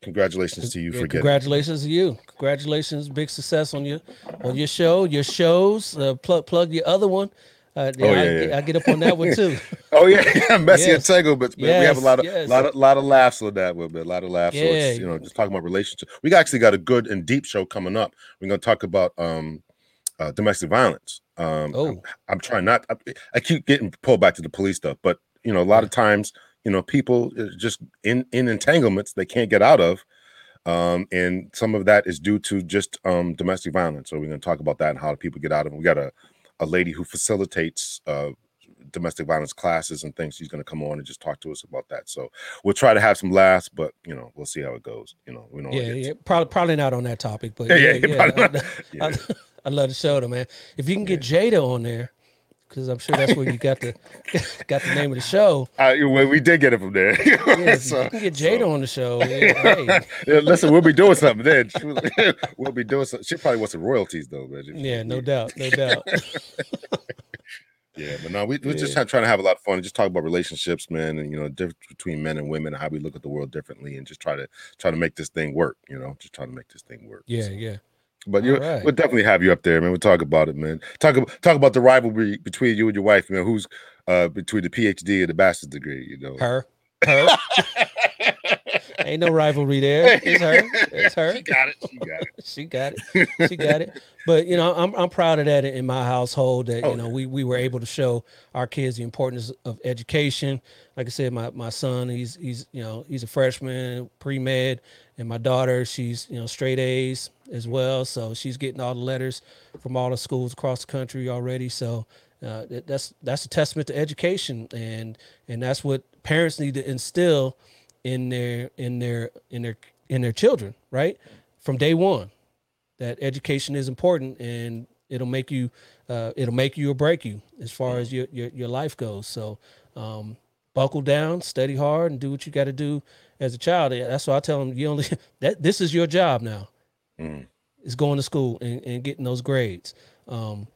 congratulations to you Yeah, for getting. congratulations to you. Congratulations, big success on your on your show, your shows. Uh, plug plug your other one. Uh, yeah, Oh, I, yeah, get- yeah. I get up on that one too. Oh yeah, yeah, Messi Yes. and Tego, but but we have a lot of yes. lot of lot of laughs with that. With a lot of laughs. So it's, Yeah. you know, just talking about relationships. We actually got a good and deep show coming up. We're gonna talk about um uh, domestic violence. Um, Oh, I'm trying not. I, I keep getting pulled back to the police stuff, but you know, a lot of times, you know, people just in in entanglements they can't get out of, um, and some of that is due to just um domestic violence. So we're going to talk about that and how people get out of it. We got a a lady who facilitates uh domestic violence classes and things. She's going to come on and just talk to us about that. So we'll try to have some laughs, but you know, we'll see how it goes. You know, we don't. yeah, wanna. Probably probably not on that topic, but Yeah, yeah, yeah, yeah. I. Yeah. I, I love the show though, man. If you can get Jada on there, because I'm sure that's where you got the got the name of the show. Uh, well, we did get it from there. Yeah, So- you can get Jada so- on the show. yeah, hey. yeah, listen, we'll be doing something then. We'll be doing something. She probably wants some royalties though, man. Yeah, no doubt, no doubt. Yeah, but no, we, we're just trying to have a lot of fun and just talk about relationships, man, and you know, the difference between men and women, and how we look at the world differently, and just try to try to make this thing work. You know, just try to make this thing work. Yeah, So- yeah. But you, Alright. we'll definitely have you up there, man. We'll talk about it, man. Talk about talk about the rivalry between you and your wife, man. Who's uh between the PhD and the master's degree? You know, Her. Her. Ain't no rivalry there. It's her. It's her. She got it. She got it. she got it. She got it. But you know, I'm I'm proud of that in my household that Oh, you know we we were able to show our kids the importance of education. Like I said, my my son he's he's you know he's a freshman pre med, and my daughter she's you know straight A's as well. So she's getting all the letters from all the schools across the country already. So. Uh, that- that's that's a testament to education, and and that's what parents need to instill in their in their in their in their children, right? From day one that education is important and it'll make you uh, it'll make you or break you as far as your, your your life goes. So um, buckle down study hard and do what you got to do as a child. That's why i tell them you only that this is your job now. Mm. is going to school and, and getting those grades. Um,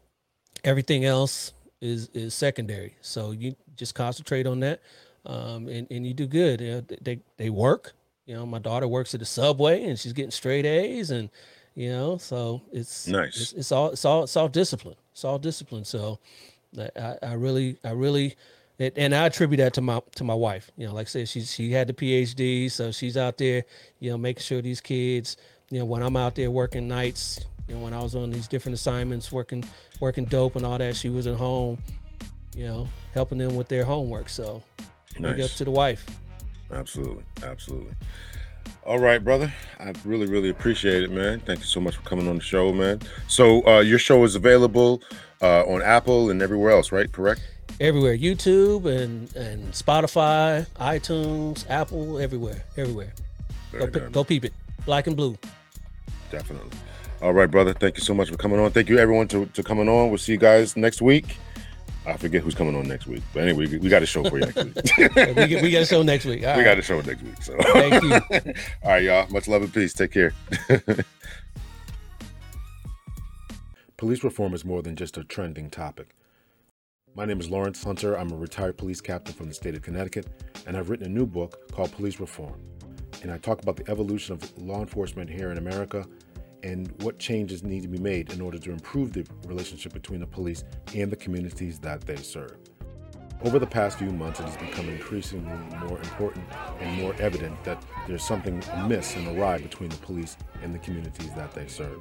everything else is is secondary. So you just concentrate on that um, and, and you do good. You know, they, they work. You know my daughter works at the subway and she's getting straight a's and you know so it's Nice. it's, it's all it's all it's all discipline. It's all discipline. So I, I- really i really it, and i attribute that to my to my wife. You know like i said she she had the phd so she's out there you know making sure these kids you know when i'm out there working nights you know when i was on these different assignments working working dope and all that she was at home you know helping them with their homework. So big up Nice. to the wife Absolutely. Absolutely. All right, brother. I really, really appreciate it, man. Thank you so much for coming on the show, man. So uh your show is available uh on Apple and everywhere else, right? Correct? everywhere youtube and and spotify itunes apple everywhere everywhere go, pe- go peep it black and blue Definitely. All right, brother. Thank you so much for coming on. Thank you, everyone, to, to coming on. We'll see you guys next week. I forget who's coming on next week, but anyway, we, we got a show for you next week. we, get, we got a show next week All we right. got a show next week. So, Thank you. All right, y'all. Much love and peace. Take care. police reform is more than just a trending topic. My name is Lawrence Hunter. I'm a retired police captain from the state of Connecticut, and I've written a new book called Police Reform. And I talk about the evolution of law enforcement here in America and what changes need to be made in order to improve the relationship between the police and the communities that they serve. Over the past few months, it has become increasingly more important and more evident that there's something amiss and awry between the police and the communities that they serve.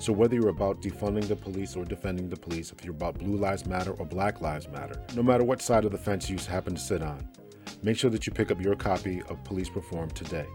So, whether you're about defunding the police or defending the police, if you're about Blue Lives Matter or Black Lives Matter, no matter what side of the fence you happen to sit on, make sure that you pick up your copy of Police Reform today.